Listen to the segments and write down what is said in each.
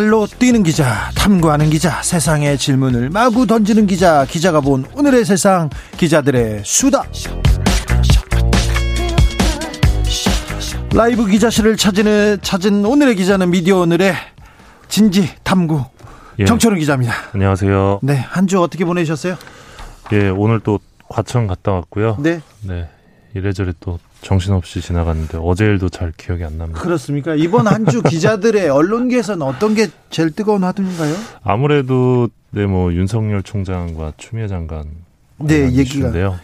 발로 뛰는 기자, 탐구하는 기자, 세상의 질문을 마구 던지는 기자, 기자가 본 오늘의 세상, 기자들의 수다. 라이브 기자실을 찾은, 찾은 오늘의 기자는 미디어 오늘의 진지 탐구 예. 정철은 기자입니다. 안녕하세요. 네, 한 주 어떻게 보내셨어요? 예, 오늘 또 과천 갔다 왔고요. 네. 네. 이래저래 또 정신없이 지나갔는데 어제 일도 잘 기억이 안 납니다. 그렇습니까? 이번 한 주 기자들의 언론계에서는 어떤 게 제일 뜨거운 화두인가요? 아무래도 네뭐 윤석열 총장과 추미애 장관 네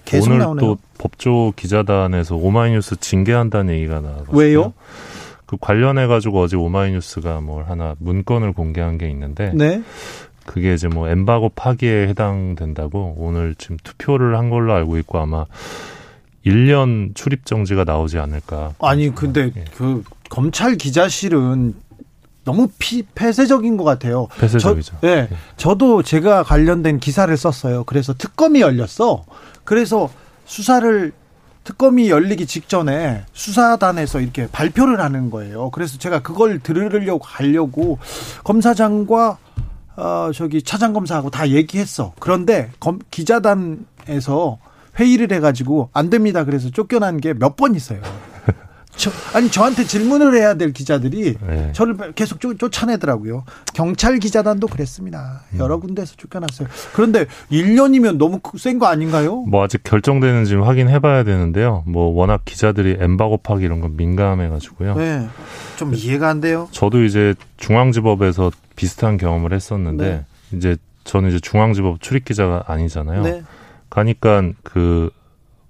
계속 오늘 나오네요. 또 법조 기자단에서 오마이뉴스 징계한다는 얘기가 나왔어요. 왜요? 그 관련해 가지고 어제 오마이뉴스가 뭘 하나 문건을 공개한 게 있는데 네. 그게 이제 뭐 엠바고 파기에 해당된다고 오늘 지금 투표를 한 걸로 알고 있고 아마 1년 출입 정지가 나오지 않을까. 아니 근데 예. 그 검찰 기자실은 너무 피, 폐쇄적인 것 같아요. 폐쇄적이죠. 저, 네, 저도 제가 관련된 기사를 썼어요. 그래서 특검이 열렸어. 그래서 수사를 특검이 열리기 직전에 수사단에서 이렇게 발표를 하는 거예요. 그래서 제가 그걸 들으려고 가려고 검사장과 어 저기 차장 검사하고 다 얘기했어. 그런데 검, 기자단에서 회의를 해가지고 안 됩니다. 그래서 쫓겨난 게 몇 번 있어요. 저, 아니 저한테 질문을 해야 될 기자들이 네. 저를 계속 쫓, 쫓아내더라고요. 경찰 기자단도 그랬습니다. 음. 여러 군데에서 쫓겨났어요. 그런데 1년이면 너무 센 거 아닌가요? 뭐 아직 결정되는지 좀 확인해 봐야 되는데요. 뭐 워낙 기자들이 엠바고 파기 이런 건 민감해 가지고요. 네. 좀 이해가 안 돼요. 저도 이제 중앙지법에서 비슷한 경험을 했었는데 이제 저는 이제 중앙지법 출입 기자가 아니잖아요. 네. 가니까 그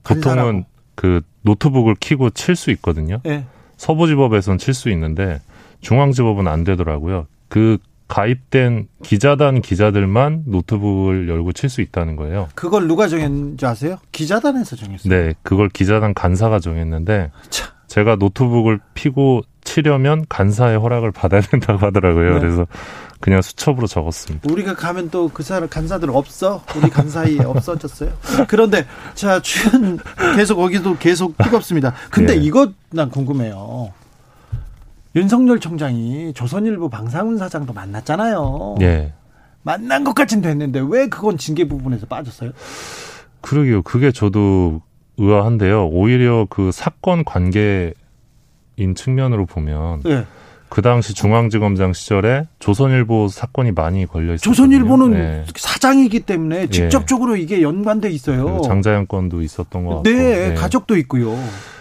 보통은. 그 노트북을 키고 칠 수 있거든요. 네. 서부지법에서는 칠수 있는데 중앙지법은 안 되더라고요. 그 가입된 기자단 기자들만 노트북을 열고 칠 수 있다는 거예요. 그걸 누가 정했는지 아세요? 기자단에서 정했어요. 네, 그걸 기자단 간사가 정했는데 참. 제가 노트북을 피고 치려면 간사의 허락을 받아야 된다고 하더라고요. 네. 그래서 그냥 수첩으로 적었습니다. 우리가 가면 또 그 사람 간사들 없어? 우리 간사이 없어졌어요. 그런데 자 출연 계속 거기도 계속 뜨겁습니다. 근데 예. 이거 난 궁금해요. 윤석열 총장이 조선일보 방상훈 사장도 만났잖아요. 예. 만난 것까진 됐는데 왜 그건 징계 부분에서 빠졌어요? 그러게요. 그게 저도 의아한데요. 오히려 그 사건 관계인 측면으로 보면 예. 그 당시 중앙지검장 시절에 조선일보 사건이 많이 걸려 있었거든요. 조선일보는 네. 사장이기 때문에 직접적으로 이게 연관돼 있어요. 그리고 장자연 건도 있었던 것 같고. 네, 가족도 있고요.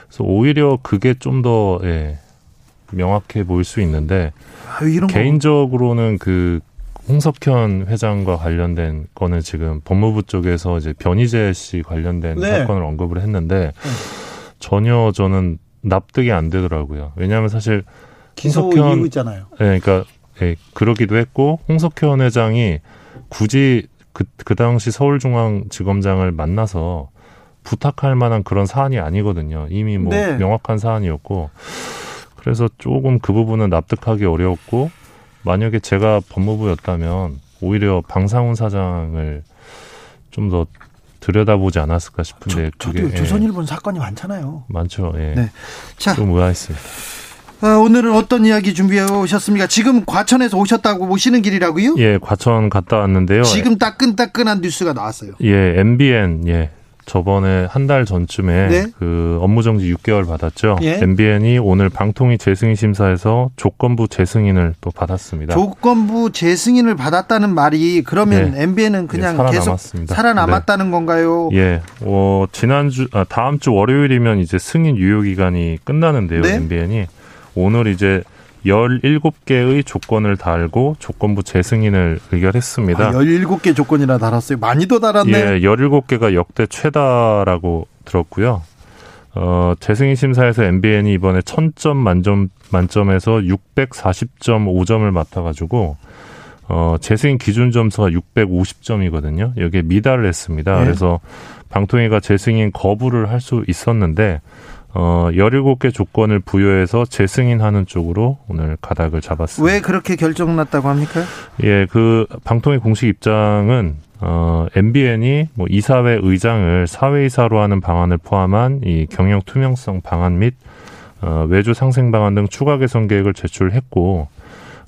그래서 오히려 그게 좀더 예, 명확해 보일 수 있는데 아, 개인적으로는 그 홍석현 회장과 관련된 거는 지금 법무부 쪽에서 이제 변희재 씨 관련된 네. 사건을 언급을 했는데 전혀 저는 납득이 안 되더라고요. 왜냐하면 사실 기소 홍석현- 이유 있잖아요. 예, 그러니까 예, 그러기도 했고 홍석현 회장이 굳이 그, 그 당시 서울중앙지검장을 만나서 부탁할 만한 그런 사안이 아니거든요. 이미 뭐 네. 명확한 사안이었고 그래서 조금 그 부분은 납득하기 어려웠고 만약에 제가 법무부였다면 오히려 방상훈 사장을 좀 더 들여다보지 않았을까 싶은데 저, 그게 도 예, 사건이 많잖아요. 많죠. 예. 네. 자, 좀 의아했습니다. 아, 오늘은 어떤 이야기 준비해 오셨습니까? 지금 과천에서 오셨다고 오시는 길이라고요? 예, 과천 갔다 왔는데요. 지금 따끈따끈한 뉴스가 나왔어요. 예, MBN 예. 저번에 한 달 전쯤에 네. 그 업무정지 6개월 받았죠. 예. MBN이 오늘 방통위 재승인 심사에서 조건부 재승인을 또 받았습니다. 조건부 재승인을 받았다는 말이 그러면 네. MBN은 그냥 예, 계속 살아남았습니다. 살아남았다는 건가요? 예, 어, 지난주, 아, 다음 주 월요일이면 이제 승인 유효 기간이 끝나는데요, 네. MBN이. 오늘 이제 17개의 조건을 달고 조건부 재승인을 의결했습니다. 아, 17개 조건이나 달았어요. 많이도 달았네. 예, 17개가 역대 최다라고 들었고요. 어, 재승인 심사에서 MBN이 이번에 1000점 만점, 만점에서 640.5점을 맡아 가지고, 어, 재승인 기준 점수가 650점이거든요. 여기에 미달을 했습니다. 네. 그래서 방통위가 재승인 거부를 할 수 있었는데 어, 17개 조건을 부여해서 재승인하는 쪽으로 오늘 가닥을 잡았습니다. 왜 그렇게 결정 났다고 합니까? 예, 그 방통위 공식 입장은 어, MBN이 뭐 이사회 의장을 사회이사로 하는 방안을 포함한 이 경영 투명성 방안 및 어, 외주 상생 방안 등 추가 개선 계획을 제출했고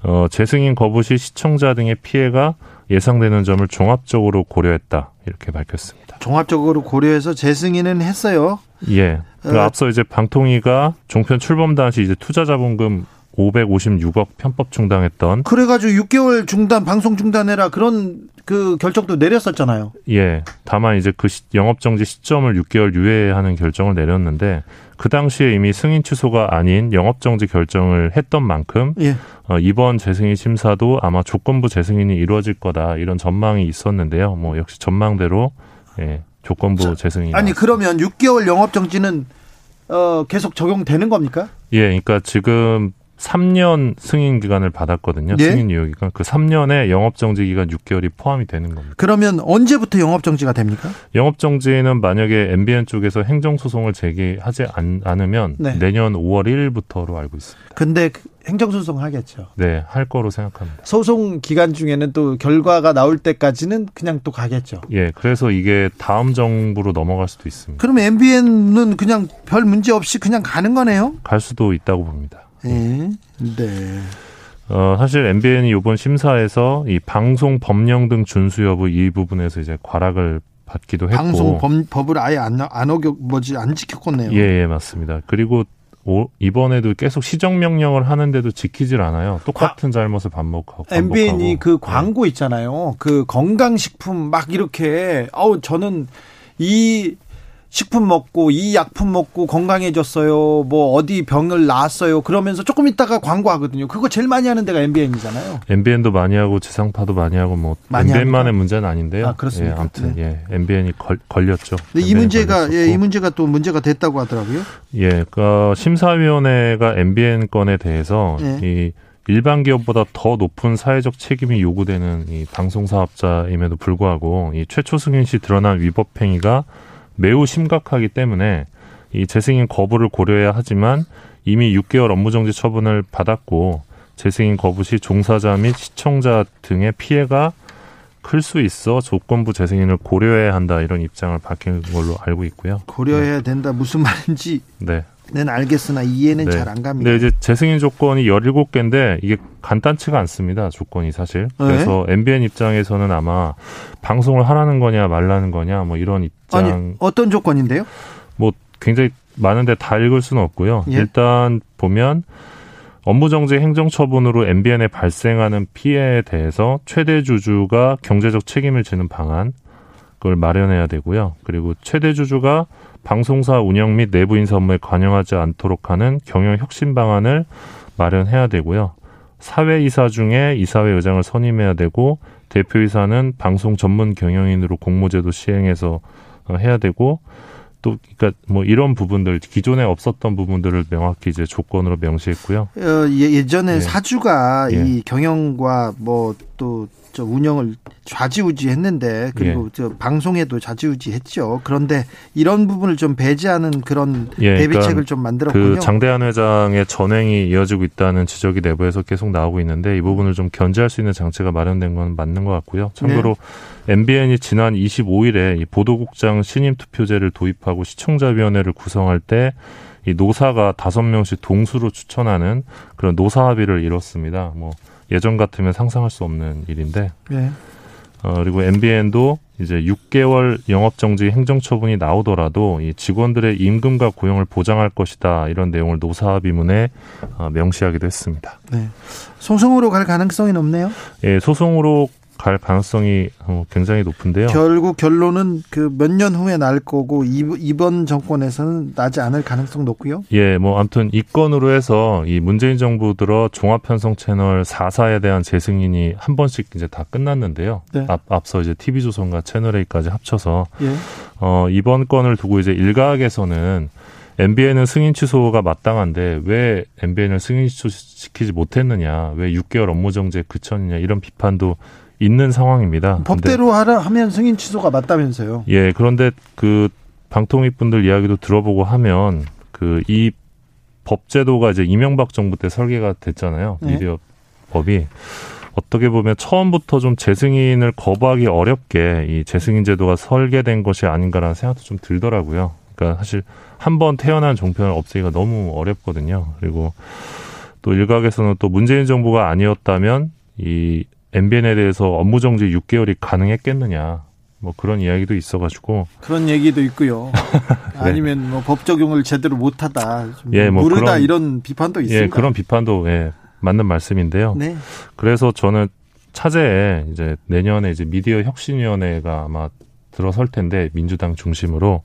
어, 재승인 거부 시 시청자 등의 피해가 예상되는 점을 종합적으로 고려했다 이렇게 밝혔습니다. 종합적으로 고려해서 재승인은 했어요. 예. 그 어. 앞서 이제 방통위가 종편 출범 당시 이제 투자자본금 556억 편법 중단했던 그래가지고 6개월 중단 방송 중단해라 그런 그 결정도 내렸었잖아요. 예. 다만 이제 그 영업 정지 시점을 6개월 유예하는 결정을 내렸는데 그 당시에 이미 승인 취소가 아닌 영업 정지 결정을 했던 만큼 예. 어, 이번 재승인 심사도 아마 조건부 재승인이 이루어질 거다 이런 전망이 있었는데요. 뭐 역시 전망대로 예. 조건부 재승인 아니 그러면 6개월 영업 정지는 어, 계속 적용되는 겁니까? 예, 그러니까 지금 3년 승인 기간을 받았거든요. 예? 승인 유효 기간. 그 3년에 영업 정지 기간 6개월이 포함이 되는 겁니다. 그러면 언제부터 영업 정지가 됩니까? 영업 정지는 만약에 MBN 쪽에서 행정 소송을 제기하지 않, 으면 네. 내년 5월 1일부터로 알고 있습니다. 근데 행정 소송 하겠죠. 네, 할 거로 생각합니다. 소송 기간 중에는 또 결과가 나올 때까지는 그냥 또 가겠죠. 예, 그래서 이게 다음 정부로 넘어갈 수도 있습니다. 그럼 MBN은 그냥 별 문제 없이 그냥 가는 거네요? 갈 수도 있다고 봅니다. 네. 네. 어, 사실 MBN이 이번 심사에서 이 방송 법령 등 준수 여부 이 부분에서 이제 과락을 받기도 했고 방송 법, 법을 아예 안, 안 어겨 뭐지 안 지켰겠네요. 예, 예, 맞습니다. 그리고 오, 이번에도 계속 시정 명령을 하는데도 지키질 않아요. 똑같은 잘못을 반복하고. MBN이 그 광고 있잖아요. 그 건강식품 막 이렇게 아우 저는 이 식품 먹고 이 약품 먹고 건강해졌어요. 뭐 어디 병을 나았어요. 그러면서 조금 있다가 광고하거든요. 그거 제일 많이 하는 데가 MBN이잖아요. MBN도 많이 하고 지상파도 많이 하고 뭐 많이 MBN만의 문제는 아닌데요. 아, 그렇습니다. 예, 아무튼 네. 예, MBN이 걸, 걸렸죠. 이 문제가 예, 이 문제가 또 문제가 됐다고 하더라고요. 예, 그 심사위원회가 MBN 건에 대해서 네. 이 일반 기업보다 더 높은 사회적 책임이 요구되는 이 방송사업자임에도 불구하고 이 최초 승인 시 드러난 위법 행위가 매우 심각하기 때문에 이 재승인 거부를 고려해야 하지만 이미 6개월 업무정지 처분을 받았고 재승인 거부 시 종사자 및 시청자 등의 피해가 클 수 있어 조건부 재승인을 고려해야 한다 이런 입장을 밝힌 걸로 알고 있고요. 고려해야 된다 무슨 말인지 네. 는 알겠으나 이해는 네. 잘안 갑니다. 네, 이제 재승인 조건이 17개인데 이게 간단치가 않습니다. 조건이 사실. 네. 그래서 MBN 입장에서는 아마 방송을 하라는 거냐 말라는 거냐 뭐 이런 입장 아니, 어떤 조건인데요? 뭐 굉장히 많은데 다 읽을 수는 없고요. 예? 일단 보면 업무정지 행정처분으로 MBN에 발생하는 피해에 대해서 최대 주주가 경제적 책임을 지는 방안 그걸 마련해야 되고요. 그리고 최대 주주가 방송사 운영 및 내부 인사 업무에 관여하지 않도록 하는 경영 혁신 방안을 마련해야 되고요. 사회이사 중에 이사회 의장을 선임해야 되고 대표이사는 방송 전문 경영인으로 공모제도 시행해서 어, 해야 되고 또 그러니까 뭐 이런 부분들 기존에 없었던 부분들을 명확히 이제 조건으로 명시했고요. 어, 예, 전에 네. 사주가 예. 이 경영과 뭐또 저 운영을 좌지우지했는데 그리고 예. 저 방송에도 좌지우지했죠. 그런데 이런 부분을 좀 배제하는 그런 예, 대비책을 그러니까 좀 만들었군요. 그 장대한 회장의 전행이 이어지고 있다는 지적이 내부에서 계속 나오고 있는데 이 부분을 좀 견제할 수 있는 장치가 마련된 건 맞는 것 같고요. 참고로 네. MBN이 지난 25일에 이 보도국장 신임 투표제를 도입하고 시청자위원회를 구성할 때이 노사가 다섯 명씩 동수로 추천하는 그런 노사 합의를 이뤘습니다. 뭐 예전 같으면 상상할 수 없는 일인데. 네. 어, 그리고 MBN도 이제 6개월 영업정지 행정처분이 나오더라도 이 직원들의 임금과 고용을 보장할 것이다 이런 내용을 노사합의문에 어, 명시하기도 했습니다. 네. 소송으로 갈 가능성이 높네요. 예, 소송으로 갈 가능성이 어, 굉장히 높은데요. 결국 결론은 그 몇 년 후에 날 거고 이번 정권에서는 나지 않을 가능성 높고요. 예, 뭐 아무튼 이 건으로 해서 이 문재인 정부 들어 종합편성 채널 4사에 대한 재승인이 한 번씩 이제 다 끝났는데요. 네. 앞, 앞서 이제 TV조선과 채널A까지 합쳐서 예. 어, 이번 건을 두고 이제 일각에서는 MBN은 승인 취소가 마땅한데 왜 MBN을 승인 취소시키지 못했느냐, 왜 6개월 업무 정지에 그쳤느냐 이런 비판도 있는 상황입니다. 법대로 하라 하면 승인 취소가 맞다면서요? 예, 그런데 그 방통위 분들 이야기도 들어보고 하면 그 이 법제도가 이제 이명박 정부 때 설계가 됐잖아요. 네. 미디어 법이 어떻게 보면 처음부터 좀 재승인을 거부하기 어렵게 이 재승인 제도가 설계된 것이 아닌가라는 생각도 좀 들더라고요. 그러니까 사실 한 번 태어난 종편을 없애기가 너무 어렵거든요. 그리고 또 일각에서는 또 문재인 정부가 아니었다면 이 MBN에 대해서 업무 정지 6개월이 가능했겠느냐. 뭐 그런 이야기도 있어가지고 그런 얘기도 있고요. 네. 아니면 뭐 법 적용을 제대로 못하다, 예, 뭐 모르다 그런, 이런 비판도 있습니다. 예, 그런 비판도 예, 맞는 말씀인데요. 네. 그래서 저는 차제에 이제 내년에 이제 미디어 혁신위원회가 아마 들어설 텐데 민주당 중심으로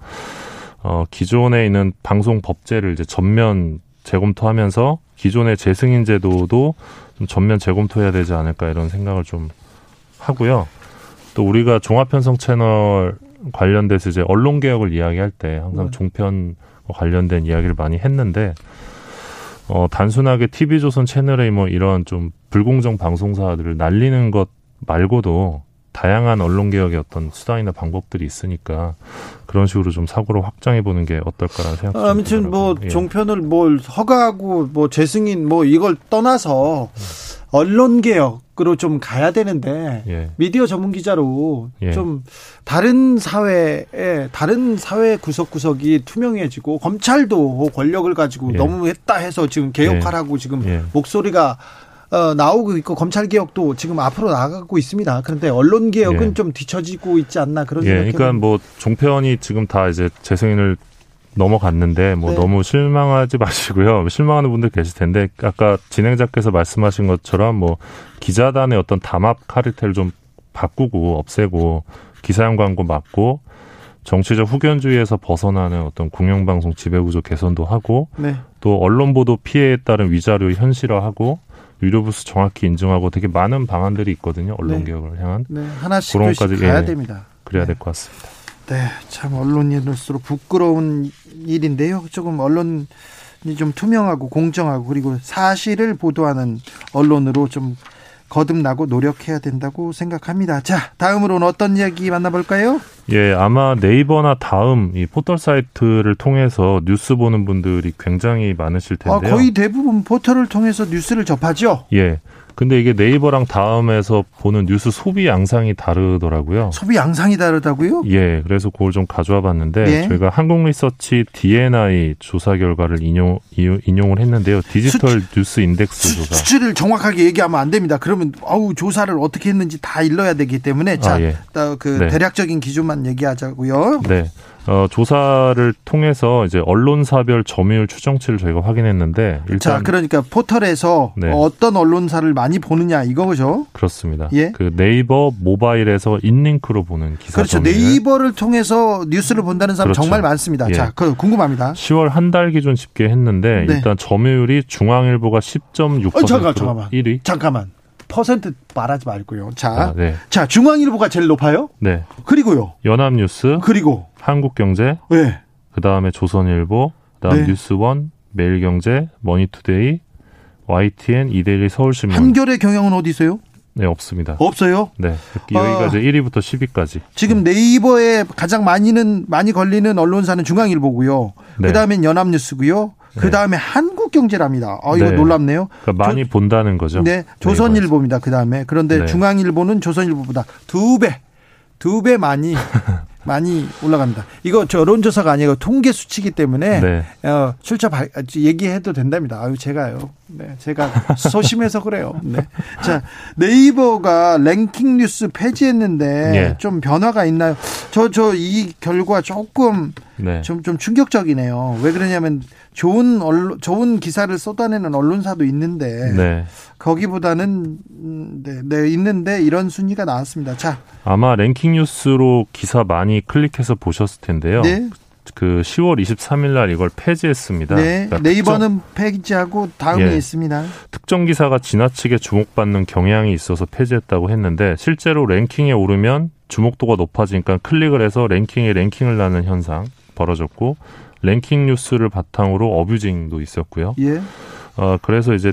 어 기존에 있는 방송 법제를 이제 전면 재검토하면서 기존의 재승인 제도도 좀 전면 재검토해야 되지 않을까 이런 생각을 좀 하고요. 또 우리가 종합편성 채널 관련돼서 이제 언론 개혁을 이야기할 때 항상 네. 종편 관련된 이야기를 많이 했는데 어 단순하게 TV조선 채널의 뭐 이런 좀 불공정 방송사들을 날리는 것 말고도 다양한 언론 개혁의 어떤 수단이나 방법들이 있으니까 그런 식으로 좀 사고를 확장해 보는 게 어떨까라는 생각이 듭니다. 아무튼 뭐 예. 종편을 뭘 허가하고 뭐 재승인 뭐 이걸 떠나서 언론 개혁으로 좀 가야 되는데 예. 미디어 전문 기자로 예. 좀 다른 사회에 다른 사회 구석구석이 투명해지고 검찰도 권력을 가지고 예. 너무 했다 해서 지금 개혁하라고 예. 지금 예. 목소리가 어, 나오고 있고 검찰 개혁도 지금 앞으로 나가고 있습니다. 그런데 언론 개혁은 예. 좀 뒤처지고 있지 않나 그런 예, 생각이 그러니까 뭐 종편이 지금 다 이제 재승인을 넘어갔는데 뭐 네. 너무 실망하지 마시고요. 실망하는 분들 계실 텐데 아까 진행자께서 말씀하신 것처럼 뭐 기자단의 어떤 담합 카르텔을 좀 바꾸고 없애고 기사용 광고 막고 정치적 후견주의에서 벗어나는 어떤 공영방송 지배구조 개선도 하고 네. 또 언론 보도 피해에 따른 위자료 현실화하고 유료 부스 정확히 인증하고 되게 많은 방안들이 있거든요. 언론 네. 개혁을 향한 네. 하나씩 그런 까지 가야 예, 됩니다. 그래야 될 것 같습니다. 네, 참 언론인으로서 부끄러운 일인데요. 조금 언론이 좀 투명하고 공정하고 그리고 사실을 보도하는 언론으로 좀 거듭나고 노력해야 된다고 생각합니다. 자, 다음으로는 어떤 이야기 만나볼까요? 예, 아마 네이버나 다음 이 포털 사이트를 통해서 뉴스 보는 분들이 굉장히 많으실 텐데요. 아, 거의 대부분 포털을 통해서 뉴스를 접하죠? 예. 근데 이게 네이버랑 다음에서 보는 뉴스 소비 양상이 다르더라고요. 소비 양상이 다르다고요? 예, 그래서 그걸 좀 가져와 봤는데 네. 저희가 한국 리서치 D&I 조사 결과를 인용 인용을 했는데요. 디지털 수치, 뉴스 인덱스 수, 조사. 수치를 정확하게 얘기하면 안 됩니다. 그러면 아우 조사를 어떻게 했는지 다 일러야 되기 때문에 자, 아, 예. 그 네. 대략적인 기준만 얘기하자고요. 네. 어, 조사를 통해서 이제 언론사별 점유율 추정치를 저희가 확인했는데 일단 자 그러니까 포털에서 네. 어떤 언론사를 많이 보느냐 이거죠? 그렇습니다. 예? 그 네이버 모바일에서 in-link로 보는 기사 그렇죠. 점유율. 네이버를 통해서 뉴스를 본다는 사람 그렇죠. 정말 많습니다. 예. 자, 그 궁금합니다. 10월 한 달 기준 집계했는데 네. 일단 점유율이 중앙일보가 10.6% 어, 잠깐, 잠깐만. 1위. 잠깐만. 퍼센트 말하지 말고요. 자, 아, 네. 자 중앙일보가 제일 높아요. 네. 그리고요. 연합뉴스. 그리고 한국경제. 네. 그 다음에 조선일보. 그다음 네. 뉴스원, 매일경제, 머니투데이, YTN, 이데일리 서울신문. 한겨레 경영은 어디 있어요? 네, 없습니다. 없어요? 네. 여기가 아, 이제 1위부터 10위까지. 지금 네이버에 가장 많이는 많이 걸리는 언론사는 중앙일보고요. 네. 그다음엔 연합뉴스고요. 그 다음에 네. 한국 경제랍니다. 아, 이거 네. 놀랍네요. 그러니까 많이 조, 본다는 거죠. 네. 조선일보입니다. 그 다음에. 그런데 네. 중앙일보는 조선일보보다 두 배, 두 배 많이 많이 올라갑니다. 이거 저 여론조사가 아니고 통계 수치기 때문에 네. 어, 출처 발, 얘기해도 된답니다. 아유 제가요. 네, 제가 소심해서 그래요. 네. 자 네이버가 랭킹 뉴스 폐지했는데 네. 좀 변화가 있나요? 저 저 이 결과 조금 네. 좀, 좀 충격적이네요. 왜 그러냐면 좋은 언론, 좋은 기사를 쏟아내는 언론사도 있는데 네. 거기보다는 음, 네, 네, 있는데 이런 순위가 나왔습니다. 자, 아마 랭킹 뉴스로 기사 많이 클릭해서 보셨을 텐데요. 네. 그 10월 23일 날 이걸 폐지했습니다. 네. 그러니까 네이버는 특정, 폐지하고 다음에 예, 있습니다. 특정 기사가 지나치게 주목받는 경향이 있어서 폐지했다고 했는데 실제로 랭킹에 오르면 주목도가 높아지니까 클릭을 해서 랭킹에 랭킹을 나는 현상 벌어졌고 랭킹 뉴스를 바탕으로 어뷰징도 있었고요. 예. 어, 그래서 이제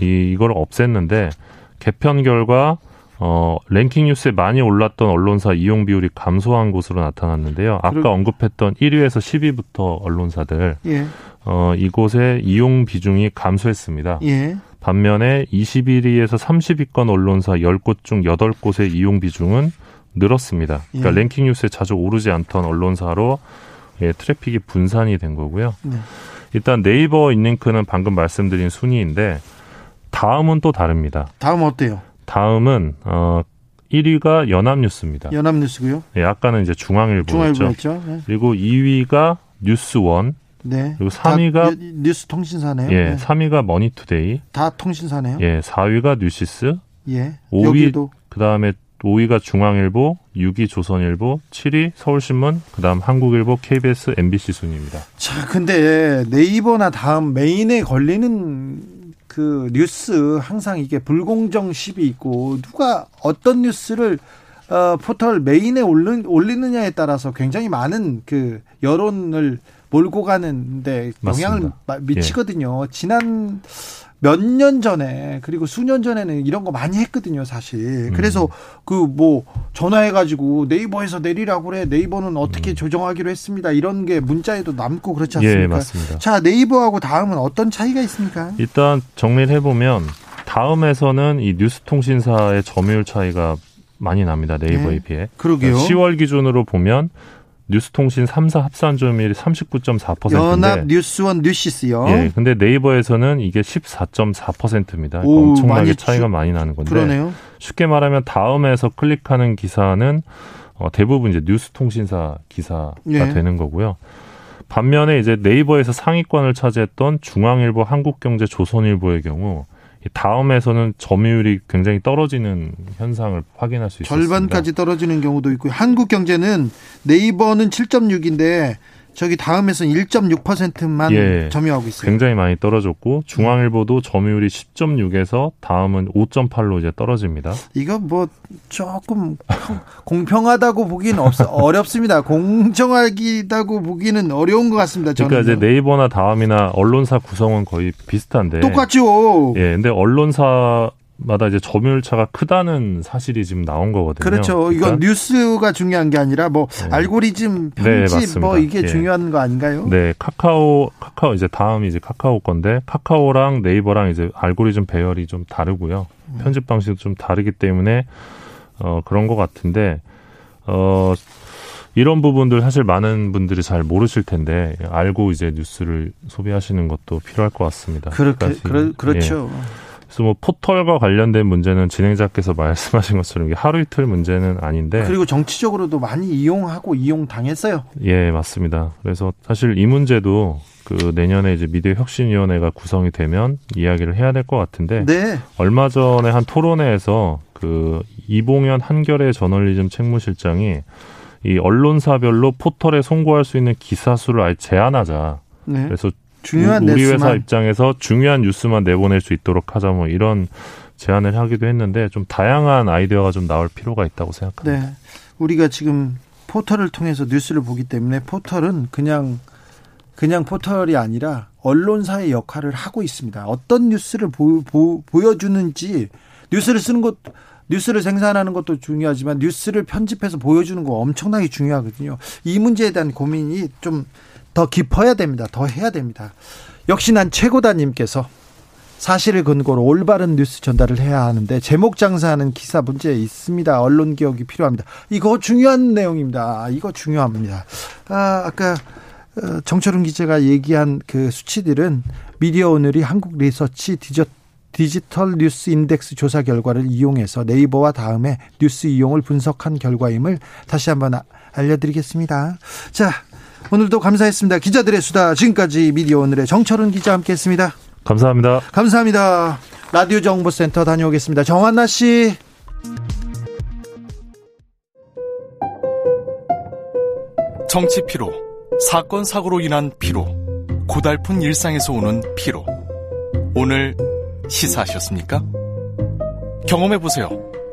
이, 이걸 없앴는데 개편 결과 어, 랭킹 뉴스에 많이 올랐던 언론사 이용 비율이 감소한 것으로 나타났는데요. 아까 그럼- 언급했던 1위에서 10위부터 언론사들 예. 어, 이곳의 이용 비중이 감소했습니다. 예. 반면에 21위에서 30위권 언론사 10곳 중 8곳의 이용 비중은 늘었습니다. 그러니까 예. 랭킹 뉴스에 자주 오르지 않던 언론사로 예, 트래픽이 분산이 된 거고요. 네. 일단 네이버 인링크는 방금 말씀드린 순위인데 다음은 또 다릅니다. 다음 어때요? 다음은 어 1위가 연합뉴스입니다. 연합뉴스고요. 예, 아까는 이제 중앙일보였죠. 중앙일보였죠. 네. 그리고 2위가 뉴스원, 네. 그리고 다 3위가 뉴- 뉴스 통신사네요. 예, 네. 3위가 머니투데이, 다 통신사네요. 예, 4위가 뉴시스, 예. 오위- 여기도 그다음에 5위가 중앙일보, 6위 조선일보, 7위 서울신문, 그 다음 한국일보, KBS, MBC 순입니다. 자, 근데 네이버나 다음 메인에 걸리는 그 뉴스 항상 이게 불공정 시비 있고 누가 어떤 뉴스를 어, 포털 메인에 올리, 올리느냐에 따라서 굉장히 많은 그 여론을 몰고 가는데 영향을 맞습니다. 마- 미치거든요. 지난 몇 년 전에 그리고 수년 전에는 이런 거 많이 했거든요, 사실. 그래서 그뭐 전화해 가지고 네이버에서 내리라고 그래. 네이버는 어떻게 조정하기로 했습니다. 이런 게 문자에도 남고 그렇지 않습니까? 예, 맞습니다. 자, 네이버하고 다음은 어떤 차이가 있습니까? 일단 정리를 해 보면 다음에서는 이 뉴스 통신사의 점유율 차이가 많이 납니다. 네이버에 네. 비해. 그러게요. 10월 기준으로 보면 뉴스통신 3사 합산 점유율이 39.4%인데 연합 뉴스원 뉴시스요. 예, 근데 네이버에서는 이게 14.4%입니다. 오, 엄청나게 많이 차이가 주- 많이 나는 건데 그러네요. 쉽게 말하면 다음에서 클릭하는 기사는 어, 대부분 이제 뉴스통신사 기사가 예. 되는 거고요. 반면에 이제 네이버에서 상위권을 차지했던 중앙일보, 한국경제, 조선일보의 경우 이 다음에서는 점유율이 굉장히 떨어지는 현상을 확인할 수 있습니다. 절반까지 떨어지는 경우도 있고요. 한국 경제는 네이버는 7.6인데 저기 다음에서는 1.6%만 예. 점유하고 있어요. 굉장히 많이 떨어졌고 중앙일보도 점유율이 10.6에서 다음은 5.8로 이제 떨어집니다. 이거 뭐 조금 공평하다고 보기는 없 어렵습니다. 공정하다고 보기는 어려운 것 같습니다. 저는 그러니까 이제 네이버나 다음이나 언론사 구성은 거의 비슷한데 똑같죠. 예, 근데 언론사 마다 이제 점유율 차가 크다는 사실이 지금 나온 거거든요. 그렇죠. 이건 그러니까 뉴스가 중요한 게 아니라 뭐 네. 알고리즘 네, 편집 맞습니다. 뭐 이게 예. 중요한 거 아닌가요? 네, 카카오, 카카오 이제 다음이 이제 카카오 건데 카카오랑 네이버랑 이제 알고리즘 배열이 좀 다르고요. 음. 편집 방식도 좀 다르기 때문에 어 그런 것 같은데 어 이런 부분들 사실 많은 분들이 잘 모르실 텐데 알고 이제 뉴스를 소비하시는 것도 필요할 것 같습니다. 그렇게 그러니까 그러, 예. 그렇죠. 그래서 뭐 포털과 관련된 문제는 진행자께서 말씀하신 것처럼 하루 이틀 문제는 아닌데 그리고 정치적으로도 많이 이용하고 이용 당했어요. 예, 맞습니다. 그래서 사실 이 문제도 그 내년에 이제 미디어 혁신위원회가 구성이 되면 이야기를 해야 될 것 같은데 네. 얼마 전에 한 토론회에서 그 이봉현 한겨레 저널리즘 책무실장이 이 언론사별로 포털에 송고할 수 있는 기사 수를 아예 제한하자. 네. 그래서 중요한 우리 회사 뉴스만 입장에서 중요한 뉴스만 내보낼 수 있도록 하자 뭐 이런 제안을 하기도 했는데 좀 다양한 아이디어가 좀 나올 필요가 있다고 생각합니다. 네. 우리가 지금 포털을 통해서 뉴스를 보기 때문에 포털은 그냥 그냥 포털이 아니라 언론사의 역할을 하고 있습니다. 어떤 뉴스를 보, 보, 보여주는지 뉴스를 쓰는 것 뉴스를 생산하는 것도 중요하지만 뉴스를 편집해서 보여주는 거 엄청나게 중요하거든요. 이 문제에 대한 고민이 좀 더 깊어야 됩니다. 더 해야 됩니다. 역시 난 최고다님께서 사실을 근거로 올바른 뉴스 전달을 해야 하는데 제목 장사하는 기사 문제 있습니다. 언론 개혁이 필요합니다. 이거 중요한 내용입니다. 이거 중요합니다. 아, 아까 어, 정철훈 기자가 얘기한 그 수치들은 미디어 오늘이 한국 리서치 디저, 디지털 뉴스 인덱스 조사 결과를 이용해서 네이버와 다음에 뉴스 이용을 분석한 결과임을 다시 한번 아- 알려드리겠습니다. 자, 오늘도 감사했습니다. 기자들의 수다 지금까지 미디어 오늘의 정철훈 기자 함께했습니다. 감사합니다. 감사합니다. 라디오 정보센터 다녀오겠습니다. 정한나 씨. 정치 피로, 사건 사고로 인한 피로, 고달픈 일상에서 오는 피로. 오늘 시사하셨습니까? 경험해 보세요.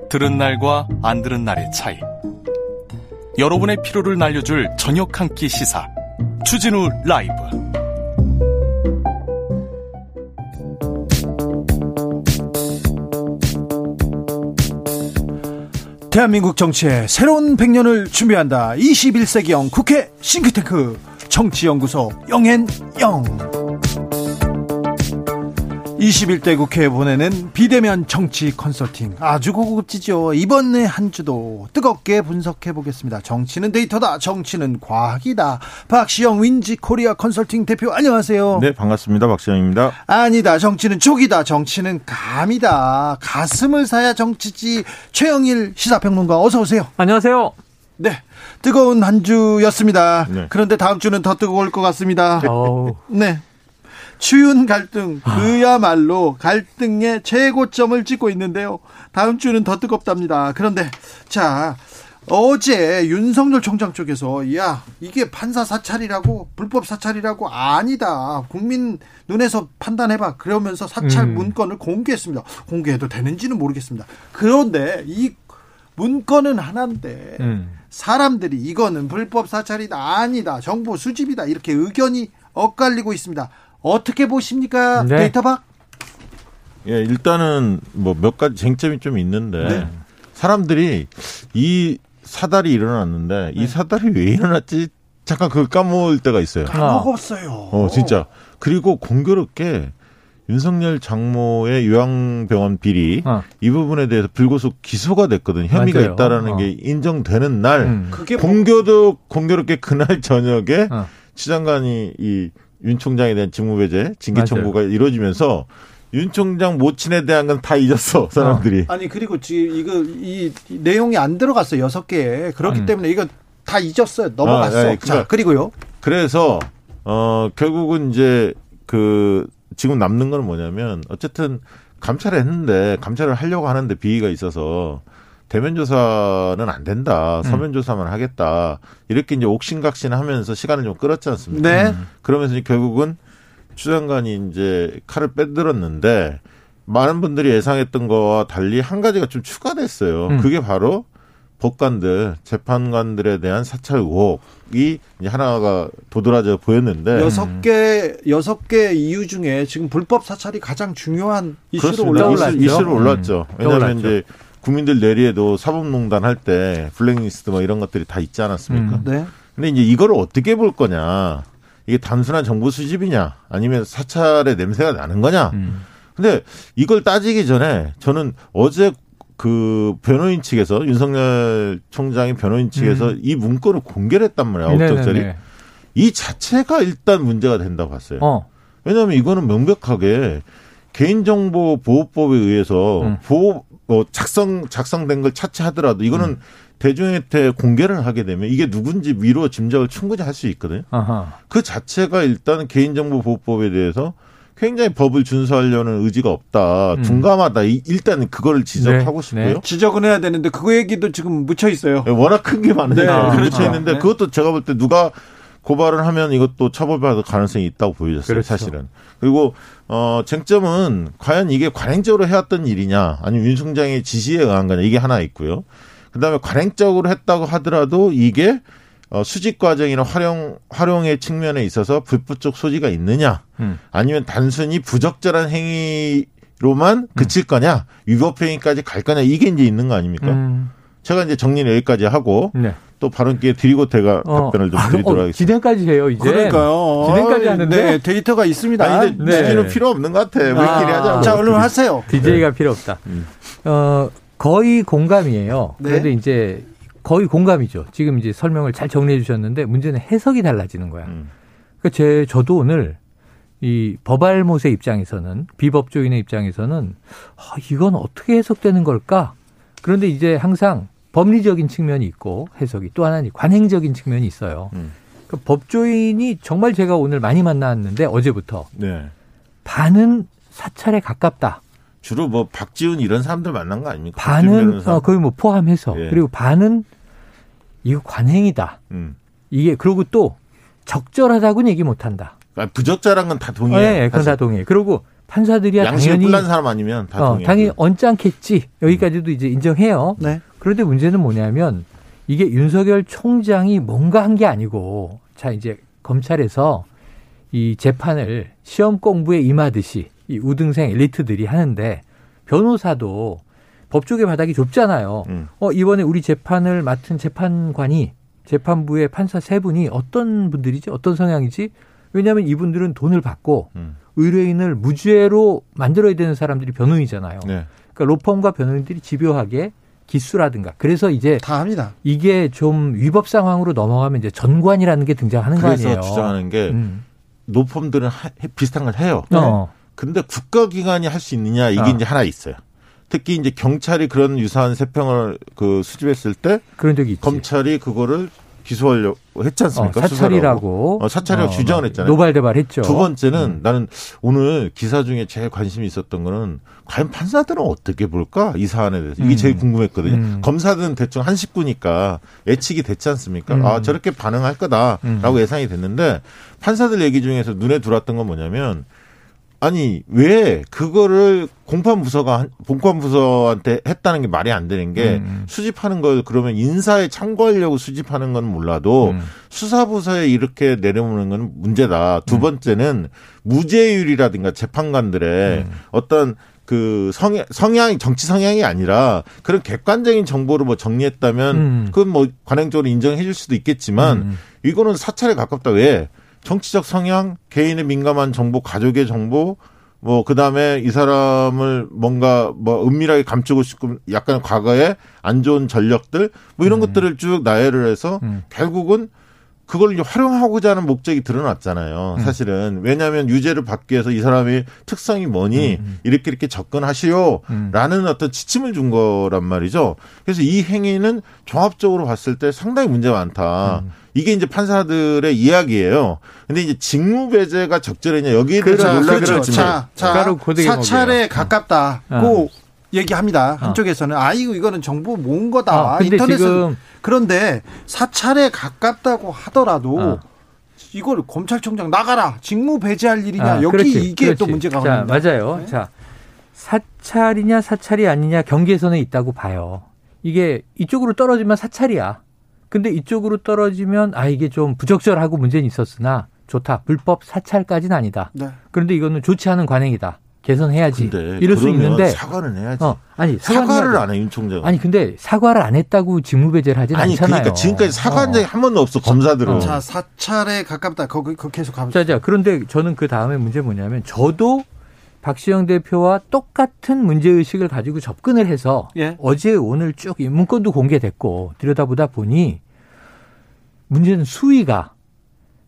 들은 날과 안 들은 날의 차이. 여러분의 피로를 날려줄 저녁 한 끼 시사. 주진우 라이브 대한민국 정치의 새로운 100년을 준비한다. 21세기형 국회 싱크탱크 정치연구소 영앤영. 21대 국회에 보내는 비대면 정치 컨설팅 아주 고급지죠. 이번에 한 주도 뜨겁게 분석해 보겠습니다. 정치는 데이터다. 정치는 과학이다. 박시영 윈지 코리아 컨설팅 대표 안녕하세요. 네, 반갑습니다. 박시영입니다. 아니다. 정치는 촉이다. 정치는 감이다. 가슴을 사야 정치지. 최영일 시사평론가 어서 오세요. 안녕하세요. 네. 뜨거운 한 주였습니다. 네. 그런데 다음 주는 더 뜨거울 것 같습니다. 네. 추운 갈등, 그야말로 갈등의 최고점을 찍고 있는데요. 다음 주는 더 뜨겁답니다. 그런데, 자, 어제 윤석열 총장 쪽에서, 야, 이게 판사 사찰이라고, 불법 사찰이라고, 아니다. 국민 눈에서 판단해봐. 그러면서 사찰 음. 문건을 공개했습니다. 공개해도 되는지는 모르겠습니다. 그런데 이 문건은 하나인데, 음. 사람들이 이거는 불법 사찰이다 아니다 정보 수집이다 이렇게 의견이 엇갈리고 있습니다. 어떻게 보십니까 네. 데이터박? 예, 일단은 뭐 몇 가지 쟁점이 좀 있는데 네. 사람들이 이 사달이 일어났는데 이 사달이 왜 일어났지? 잠깐 그걸 까먹을 때가 있어요. 까먹었어요. 어, 진짜. 그리고 공교롭게 윤석열 장모의 요양병원 비리 어. 이 부분에 대해서 불구속 기소가 됐거든. 혐의가 맞아요. 있다라는 어. 게 인정되는 날 음. 그게 뭐- 공교도 공교롭게 그날 저녁에 어. 추 장관이 이 윤 총장에 대한 직무배제 징계 맞아요. 청구가 이루어지면서 윤 총장 모친에 대한 건 다 잊었어 사람들이. 아 니 그리고 지금 이거 이, 이 내용이 안 들어갔어 여섯 개에 그렇기 음. 때문에 이거 다 잊었어요 넘어갔어. 아, 네, 자 그러니까- 그리고요. 그래서 어 결국은 이제 그 지금 남는 건 뭐냐면 어쨌든 감찰을 했는데 감찰을 하려고 하는데 비위가 있어서 대면 조사는 안 된다. 서면 조사만 하겠다. 이렇게 이제 옥신각신 하면서 시간을 좀 끌었지 않습니까? 네. 그러면서 이제 결국은 추 장관이 이제 칼을 빼들었는데 많은 분들이 예상했던 거와 달리 한 가지가 좀 추가됐어요. 음. 그게 바로 법관들, 재판관들에 대한 사찰 의혹이 이제 하나가 도드라져 보였는데 여섯 개 여섯 개 이유 중에 지금 불법 사찰이 가장 중요한 이슈로. 올라올랐죠. 이슈, 이슈로 올랐죠. 음. 왜냐하면. 이제 국민들 내리에도 사법농단 할 때 블랙리스트 뭐 이런 것들이 다 있지 않았습니까? 음. 네. 근데 이제 이거를 어떻게 볼 거냐? 이게 단순한 정보 수집이냐? 아니면 사찰의 냄새가 나는 거냐? 음. 근데 이걸 따지기 전에 저는 어제 그 변호인 측에서 윤석열 총장의 변호인 측에서 음. 이 문건을 공개를 했단 말이에요. 아홉 네네네. 장짜리. 이 자체가 일단 문제가 된다고 봤어요. 어. 왜냐하면 이거는 명백하게 개인정보 보호법에 의해서 음. 보호 어, 작성 작성된 걸 차치하더라도 이거는 음. 대중한테 공개를 하게 되면 이게 누군지 미루어 짐작을 충분히 할 수 있거든요. 아하. 그 자체가 일단 개인정보 보호법에 대해서 굉장히 법을 준수하려는 의지가 없다. 음. 둔감하다. 이- 일단 그거를 지적하고 네, 싶고요. 네. 지적은 해야 되는데 그 얘기도 지금 묻혀 있어요. 워낙 큰 게 많으니까 네, 그렇죠. 묻혀 있는데 네. 그것도 제가 볼 때 누가 고발을 하면 이것도 처벌받을 가능성이 있다고 보여졌어요. 그렇죠. 사실은. 그리고 어 쟁점은 과연 이게 관행적으로 해왔던 일이냐, 아니면 윤 총장의 지시에 의한 거냐 이게 하나 있고요. 그다음에 관행적으로 했다고 하더라도 이게 어, 수직 과정이나 활용 활용의 측면에 있어서 불법적 소지가 있느냐, 음. 아니면 단순히 부적절한 행위 로만 그칠 거냐, 위법 행위까지 갈 거냐 이게 이제 있는 거 아닙니까? 음. 제가 이제 정리를 여기까지 하고 네. 또 발언 기회 드리고 제가 어. 답변을 좀 아, 드리도록 어, 하겠습니다. 진행까지 해요, 이제. 그러니까요. 진행까지 아, 하는데? 네, 데이터가 있습니다. 아니, 근데 네. 주진우 필요 없는 것 같아. 우리끼리 아. 하자고. 자, 얼른 하세요. DJ가 필요 없다. 음. 어, 거의 공감이에요. 네. 그래도 이제 거의 공감이죠. 지금 이제 설명을 잘 정리해 주셨는데 문제는 해석이 달라지는 거야. 음. 그러니까 제 저도 오늘 이 법알못의 입장에서는 비법조인의 입장에서는 아, 이건 어떻게 해석되는 걸까? 그런데 이제 항상 법리적인 측면이 있고 해석이 또 하나는 관행적인 측면이 있어요. 음. 그 법조인이 정말 제가 오늘 많이 만났는데 어제부터 네. 반은 사찰에 가깝다. 주로 뭐 박지훈 이런 사람들 만난 거 아닙니까? 반은. 어, 거의 뭐 포함해서 예. 그리고 반은 이거 관행이다. 음. 이게 그리고 또 적절하다고는 얘기 못한다. 아, 부적절한 건다 예, 동의해. 예, 그건 다 동의해. 그리고 판사들이야 양심에 당연히 사람 아니면 다 어, 동의해. 당연히 언짢겠지. 여기까지도 이제 인정해요. 네. 그런데 문제는 뭐냐면 이게 윤석열 총장이 뭔가 한 게 아니고 자 이제 검찰에서 이 재판을 시험 공부에 임하듯이 이 우등생 엘리트들이 하는데 변호사도 법조계 바닥이 좁잖아요. 음. 어, 이번에 우리 재판을 맡은 재판관이 재판부의 판사 세 분이 어떤 분들이지? 어떤 성향이지? 왜냐하면 이분들은 돈을 받고 음. 의뢰인을 무죄로 만들어야 되는 사람들이 변호인이잖아요. 네. 그러니까 로펌과 변호인들이 집요하게 기수라든가 그래서 이제 다 합니다. 이게 좀 위법 상황으로 넘어가면 이제 전관이라는 게 등장하는 거 그래서 아니에요. 주장하는 게 음. 노펌들은 하- 비슷한 걸 해요. 어. 근데 국가기관이 할 수 있느냐 이게 어. 이제 하나 있어요. 특히 이제 경찰이 그런 유사한 세평을 그 수집했을 때 그런 적이 있지. 검찰이 그거를 기소하려고 했지 어, 않습니까? 사찰이라고. 어, 사찰이라고 주장을 했잖아요. 노발대발했죠. 두 번째는 음. 나는 오늘 기사 중에 제일 관심이 있었던 거는 과연 판사들은 어떻게 볼까 이 사안에 대해서 이게 음. 제일 궁금했거든요. 음. 검사들은 대충 한 식구니까 예측이 됐지 않습니까? 음. 아 저렇게 반응할 거다라고 음. 예상이 됐는데 판사들 얘기 중에서 눈에 들어왔던 건 뭐냐면 아니 왜 그거를 공판 부서가 한- 공판부서한테 했다는 게 말이 안 되는 게 음. 수집하는 걸 그러면 인사에 참고하려고 수집하는 건 몰라도 음. 수사 부서에 이렇게 내려오는 건 문제다. 두 번째는 무죄율이라든가 재판관들의 음. 어떤 그 성향, 성향이 정치 성향이 아니라 그런 객관적인 정보를 뭐 정리했다면 음. 그건 뭐 관행적으로 인정해 줄 수도 있겠지만 음. 이거는 사찰에 가깝다. 왜? 정치적 성향, 개인의 민감한 정보, 가족의 정보, 뭐 그 다음에 이 사람을 뭔가 뭐 은밀하게 감추고 싶고 약간 과거에 안 좋은 전력들 뭐 이런 것들을 쭉 나열을 해서 음. 결국은 그걸 이제 활용하고자 하는 목적이 드러났잖아요. 음. 사실은 왜냐하면 유죄를 받기 위해서 이 사람의 특성이 뭐니 음. 이렇게 이렇게 접근하시오라는 어떤 지침을 준 거란 말이죠. 그래서 이 행위는 종합적으로 봤을 때 상당히 문제가 많다. 음. 이게 이제 판사들의 이야기예요. 근데 이제 직무 배제가 적절했냐 여기에 대해서 그렇죠. 논란이 그렇죠. 자, 자 사찰에. 가깝다고 얘기합니다. 한쪽에서는 아이고 이거는 정보 모은 거다. 어, 근데 인터넷은 그런데 사찰에 가깝다고 하더라도 어. 이걸 검찰총장 나가라 직무 배제할 일이냐 아, 여기 그렇지, 이게 또 그렇지. 문제가 자. 맞아요. 네. 자, 사찰이냐 사찰이 아니냐 경계선에 있다고 봐요. 이게 이쪽으로 떨어지면 사찰이야. 근데 이쪽으로 떨어지면 아 이게 좀 부적절하고 문제는 있었으나 좋다. 불법 사찰까지는 아니다. 네. 그런데 이거는 좋지 않은 관행이다. 개선해야지. 근데 이럴 수 그러면 있는데 사과는 해야지. 어, 아니 사과를 사과는 안 해, 윤 총장. 아니 근데 사과를 안 했다고 직무배제를 하진 아니, 않잖아요. 그러니까 지금까지 사과한 어. 적이 한 번도 없어, 검사들은. 어. 자 사찰에 가깝다. 거기 거 계속 가보죠. 자, 자, 그런데 저는 그 다음에 문제 뭐냐면 저도 박시영 대표와 똑같은 문제 의식을 가지고 접근을 해서 예. 어제 오늘 쭉이 문건도 공개됐고 들여다보다 보니 문제는 수위가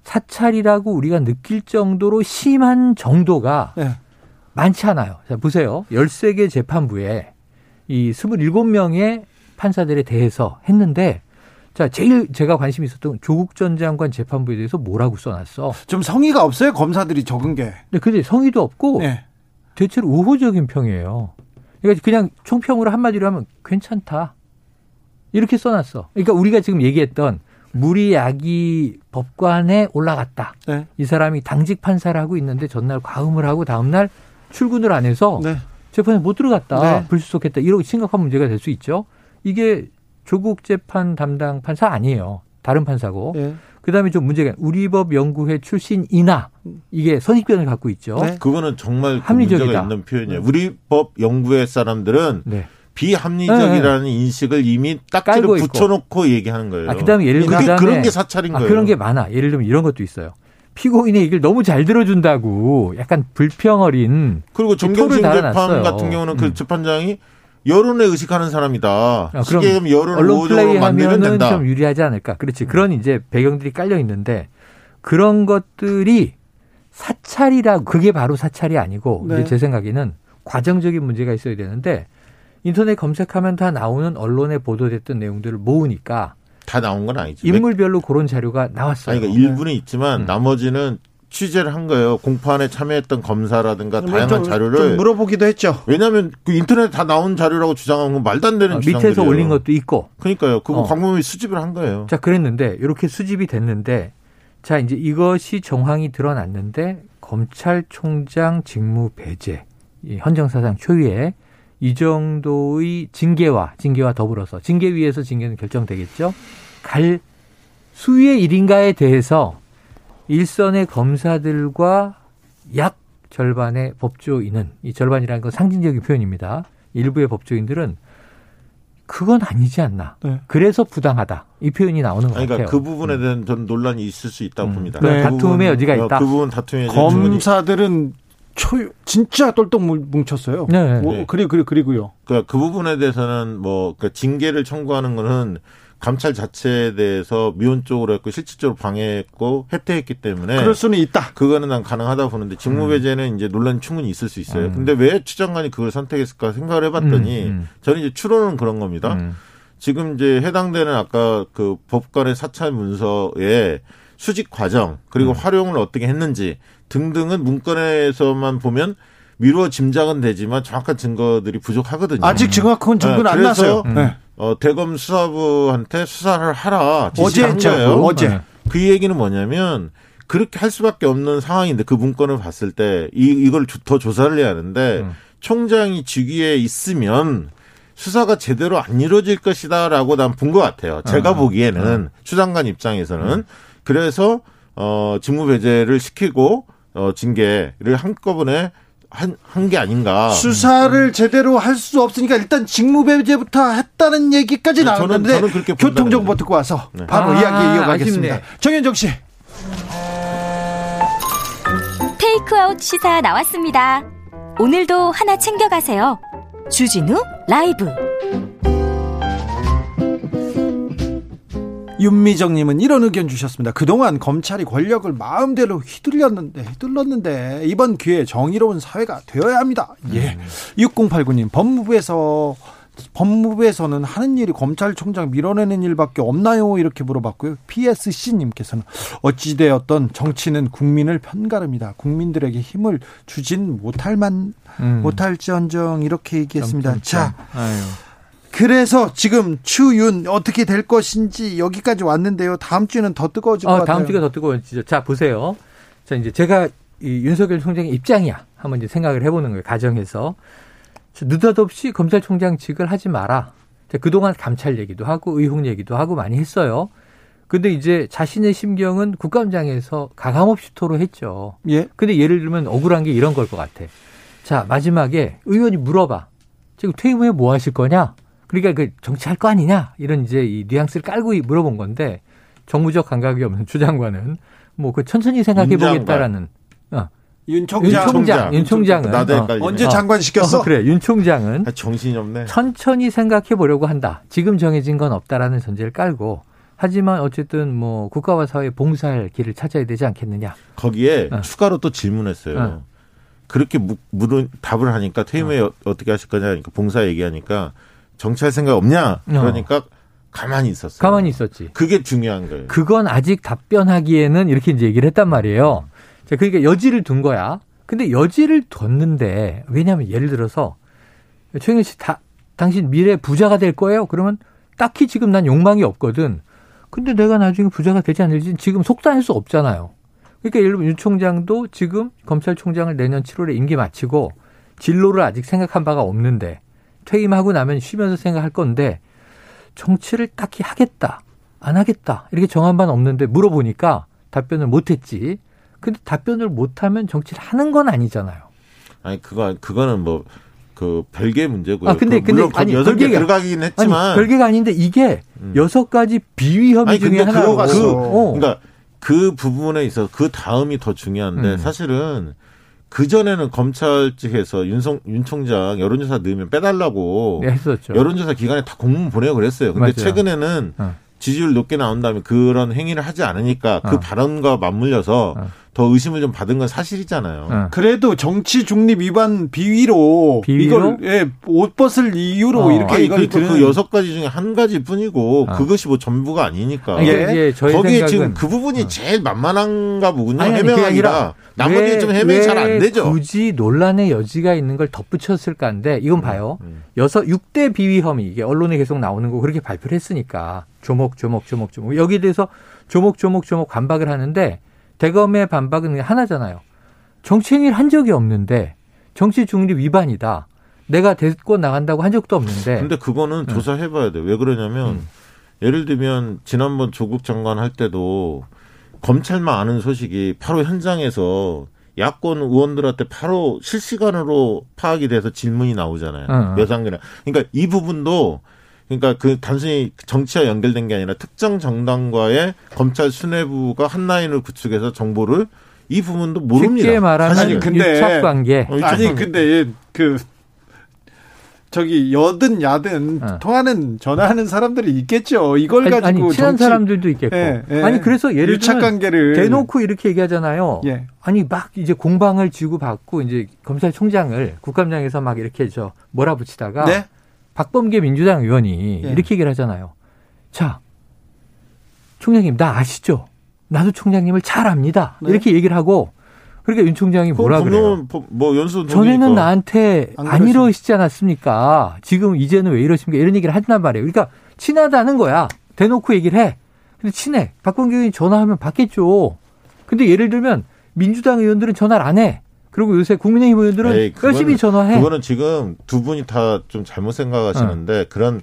사찰이라고 우리가 느낄 정도로 심한 정도가 예. 많지 않아요. 자, 보세요. 13개 재판부에 이 27명의 판사들에 대해서 했는데 자, 제일 제가 관심 있었던 조국 전 장관 재판부에 대해서 뭐라고 써놨어. 좀 성의가 없어요 검사들이 적은 게. 근데 근데 성의도 없고 예. 대체로 우호적인 평이에요. 그러니까 그냥 총평으로 한마디로 하면 괜찮다. 이렇게 써놨어. 그러니까 우리가 지금 얘기했던 무리야기 법관에 올라갔다. 네. 이 사람이 당직 판사를 하고 있는데 전날 과음을 하고 다음날 출근을 안 해서 네. 재판에 못 들어갔다. 네. 불출석했다. 이런 심각한 문제가 될 수 있죠. 이게 조국 재판 담당 판사 아니에요. 다른 판사고. 예. 그다음에 좀 문제가 우리법 연구회 출신이나 이게 선입견을 갖고 있죠. 네. 그거는 정말 그 합리적이다. 문제가 있는 표현이에요. 우리 법 연구회 사람들은 네. 비합리적이라는 인식을 이미 딱지를 깔고 있고. 붙여놓고 얘기하는 거예요. 아, 그다음에 예를 그게 들자면 그런 게 사찰인 아, 거예요. 그런 게 많아. 예를 들면 이런 것도 있어요. 피고인의 얘기를 너무 잘 들어준다고 약간 불평 어린 그리고 정경심 토를 재판 달아놨어요. 같은 경우는 그 음. 재판장이 여론에 의식하는 사람이다. 아, 그럼 여론을 언론 플레이하면은 된다. 좀 유리하지 않을까. 그렇지. 그런 이제 배경들이 깔려 있는데 그런 것들이 사찰이라고 그게 바로 사찰이 아니고 네. 이제 제 생각에는 과정적인 문제가 있어야 되는데 인터넷 검색하면 다 나오는 언론에 보도됐던 내용들을 모으니까 다 나온 건 아니죠. 인물별로 그런 자료가 나왔어요. 아니, 그러니까 일부는 있지만 음. 나머지는 취재를 한 거예요. 공판에 참여했던 검사라든가 뭐 다양한 좀- 자료를 좀 물어보기도 했죠. 왜냐하면 그 인터넷 다 나온 자료라고 주장하는 건 말도 안 되는 어, 주장들이에요. 밑에서 올린 것도 있고. 그러니까요. 그거 어. 광범위 수집을 한 거예요. 자, 그랬는데 이렇게 수집이 됐는데 자, 이제 이것이 정황이 드러났는데 검찰총장 직무 배제, 이 헌정사상 초유의 이 정도의 징계와 징계와 더불어서 징계 위에서 징계는 결정되겠죠. 갈 수위의 일인가에 대해서 일선의 검사들과 약 절반의 법조인은 이 절반이라는 건 상징적인 표현입니다. 일부의 법조인들은 그건 아니지 않나. 네. 그래서 부당하다. 이 표현이 나오는 그러니까 같아요. 그 부분에 대한 전 논란이 있을 수 있다고 음. 봅니다. 네, 그 다툼의 부분, 여지가 어, 있다. 그 부분 다툼의 검사들은 초 진짜 똘똘 뭉쳤어요. 네. 뭐, 네. 그리 그리 그리고요. 그러니까 그 부분에 대해서는 뭐 그러니까 징계를 청구하는 거는 감찰 자체에 대해서 미온적으로 했고 실질적으로 방해했고 혜택했기 때문에 그럴 수는 있다. 그거는 난 가능하다 보는데 직무배제는 이제 논란이 충분히 있을 수 있어요. 음. 근데 왜 추장관이 그걸 선택했을까 생각을 해봤더니 음, 음. 저는 이제 추론은 그런 겁니다. 음. 지금 이제 해당되는 아까 그 법관의 사찰 문서에 수직 과정 그리고 음. 활용을 어떻게 했는지 등등은 문건에서만 보면 미루어 짐작은 되지만 정확한 증거들이 부족하거든요. 아직 정확한 증거는 네, 안 났어요. 음. 네. 어, 대검 수사부한테 수사를 하라 어제 지시한 했죠. 거예요. 어제. 네. 그 얘기는 뭐냐면 그렇게 할 수밖에 없는 상황인데 그 문건을 봤을 때 이, 이걸 조- 더 조사를 해야 하는데 음. 총장이 직위에 있으면 수사가 제대로 안 이루어질 것이다라고 난 본 것 같아요. 제가 음. 보기에는 추장관 입장에서는 그래서 어 직무 배제를 시키고 어 징계를 한꺼번에 한 한 게 아닌가. 수사를 제대로 할 수 없으니까 일단 직무배제부터 했다는 얘기까지 네, 저는- 나왔는데 저는 그렇게 본다는 교통 정보 거죠. 듣고 와서 네. 바로 아, 이야기 이어가겠습니다. 아쉽네. 정현정 씨. 테이크아웃 시사 나왔습니다. 오늘도 하나 챙겨가세요. 주진우 라이브. 윤미정님은 이런 의견 주셨습니다. 그동안 검찰이 권력을 마음대로 휘둘렸는데, 휘둘렀는데, 이번 기회에 정의로운 사회가 되어야 합니다. 예. 6089님, 법무부에서, 법무부에서는 하는 일이 검찰총장 밀어내는 일밖에 없나요? 이렇게 물어봤고요. PSC님께서는 어찌되었던 정치는 국민을 편가릅니다. 국민들에게 힘을 주진 못할 만, 음. 못할지언정 이렇게 얘기했습니다. 자, 아유. 그래서 지금 추윤 어떻게 될 것인지 여기까지 왔는데요. 다음 주는 더 뜨거워질 것 어, 같아요. 다음 주가 더 뜨거워지죠. 자, 보세요. 자, 이제 제가 이 윤석열 총장의 입장이야. 한번 이제 생각을 해보는 거예요. 가정에서. 자, 느닷없이 검찰총장직을 하지 마라. 자, 그동안 감찰 얘기도 하고 의혹 얘기도 하고 많이 했어요. 근데 이제 자신의 심경은 국감장에서 가감없이 토로했죠. 예. 근데 예를 들면 억울한 게 이런 걸 것 같아. 자, 마지막에 의원이 물어봐. 지금 퇴임 후에 뭐 하실 거냐? 그러니까 그 정치할 거 아니냐? 이런 이제 이 뉘앙스를 깔고 물어본 건데 정무적 감각이 없는 추 장관은 뭐 그 천천히 생각해 보겠다라는 어, 윤윤 총장 총장, 윤 총장은 나도 어. 언제 어. 장관 시켰어? 어, 그래. 윤 총장은 아, 정신이 없네. 천천히 생각해 보려고 한다. 지금 정해진 건 없다라는 전제를 깔고 하지만 어쨌든 뭐 국가와 사회 봉사할 길을 찾아야 되지 않겠느냐. 거기에 어. 추가로 또 질문했어요. 어. 그렇게 무, 물은 답을 하니까 퇴임 후에 어. 떻게 하실 거냐 그러니까 봉사 얘기하니까 정치할 생각 없냐 그러니까 가만히 있었어요. 가만히 있었지. 그게 중요한 거예요. 그건 아직 답변하기에는 이렇게 이제 얘기를 했단 말이에요. 자, 그러니까 여지를 둔 거야. 근데 여지를 뒀는데 왜냐하면 예를 들어서 최영일 씨 다, 당신 미래 부자가 될 거예요. 그러면 딱히 지금 난 욕망이 없거든. 근데 내가 나중에 부자가 되지 않을지 지금 속단할 수 없잖아요. 그러니까 예를 들면 윤 총장도 지금 검찰총장을 내년 7월에 임기 마치고 진로를 아직 생각한 바가 없는데 퇴임하고 나면 쉬면서 생각할 건데 정치를 딱히 하겠다, 안 하겠다 이렇게 정한 바는 없는데 물어보니까 답변을 못했지. 근데 답변을 못하면 정치를 하는 건 아니잖아요. 아니 그거 그거는 뭐 그 별개 문제고요. 아, 근데- 그 근데 아니, 여섯 개 들어가긴 했지만 아니 별개가 아닌데 이게 음. 여섯 가지 비위 혐의 중에. 그거 그- 어. 그러니까 그 부분에 있어서 그 다음이 더 중요한데 음. 사실은 그 전에는 검찰 측에서 윤성 윤 총장 여론조사 넣으면 빼달라고 네, 했었죠. 여론조사 기간에 다 공문 보내고 그랬어요. 근데 맞아요. 최근에는 어. 지지율 높게 나온 다음에 그런 행위를 하지 않으니까 그 어. 발언과 맞물려서 어. 더 의심을 좀 받은 건 사실이잖아요. 어. 그래도 정치 중립 위반 비위로, 비위로? 이걸 예, 옷 벗을 이유로 어. 이렇게 아니, 이걸 그러니까 드는 그 여섯 가지 중에 한 가지 뿐이고 어. 그것이 뭐 전부가 아니니까. 아니, 예. 거기에 생각은 지금 그 부분이 제일 만만한가 보군요. 아니, 아니라 나머지 왜- 좀 해명이 잘안왜 되죠. 굳이 논란의 여지가 있는 걸 덧붙였을까인데 이건 봐요. 음. 여섯 6대 비위 혐의 이게 언론에 계속 나오는 거 그렇게 발표를 했으니까 조목 조목 조목 조목 여기에 대해서 조목 조목 조목 반박을 하는데 대검의 반박은 하나잖아요. 정치행위를 한 적이 없는데 정치 중립 위반이다. 내가 데리고 나간다고 한 적도 없는데 근데 그거는 네. 조사해봐야 돼. 왜 그러냐면 음. 예를 들면 지난번 조국 장관 할 때도 검찰만 아는 소식이 바로 현장에서 야권 의원들한테 바로 실시간으로 파악이 돼서 질문이 나오잖아요. 어. 몇 단계나. 그러니까 이 부분도 그러니까 그 단순히 정치와 연결된 게 아니라 특정 정당과의 검찰 수뇌부가 한 라인을 구축해서 정보를 이 부분도 모릅니다. 쉽게 말하면 사실 근데- 유착 관계. 어, 유착 아니 관계. 근데 그 저기 여든 야든 어. 통하는 전화하는 사람들이 있겠죠. 이걸 아니, 가지고 아니, 친한 정치- 사람들도 있겠고. 예, 예. 아니 그래서 예를 유착 들면 관계를 대놓고 이렇게 얘기하잖아요. 예. 아니 막 이제 공방을 지고 받고 이제 검찰총장을 국감장에서 막 이렇게 저 몰아붙이다가 네? 박범계 민주당 의원이 예. 이렇게 얘기를 하잖아요. 자, 총장님 나 아시죠? 나도 총장님을 잘 압니다. 네. 이렇게 얘기를 하고 그러니까 윤 총장이 뭐라 그래요? 뭐 연수 전에는 나한테 안 안 이러시지 않았습니까? 지금 이제는 왜 이러십니까? 이런 얘기를 한단 말이에요. 그러니까 친하다는 거야. 대놓고 얘기를 해. 근데 친해. 박범계 의원이 전화하면 받겠죠. 근데 예를 들면 민주당 의원들은 전화를 안 해. 그리고 요새 국민의힘 의원들은 에이, 그거는- 열심히 전화해. 그거는 지금 두 분이 다 좀 잘못 생각하시는데 그런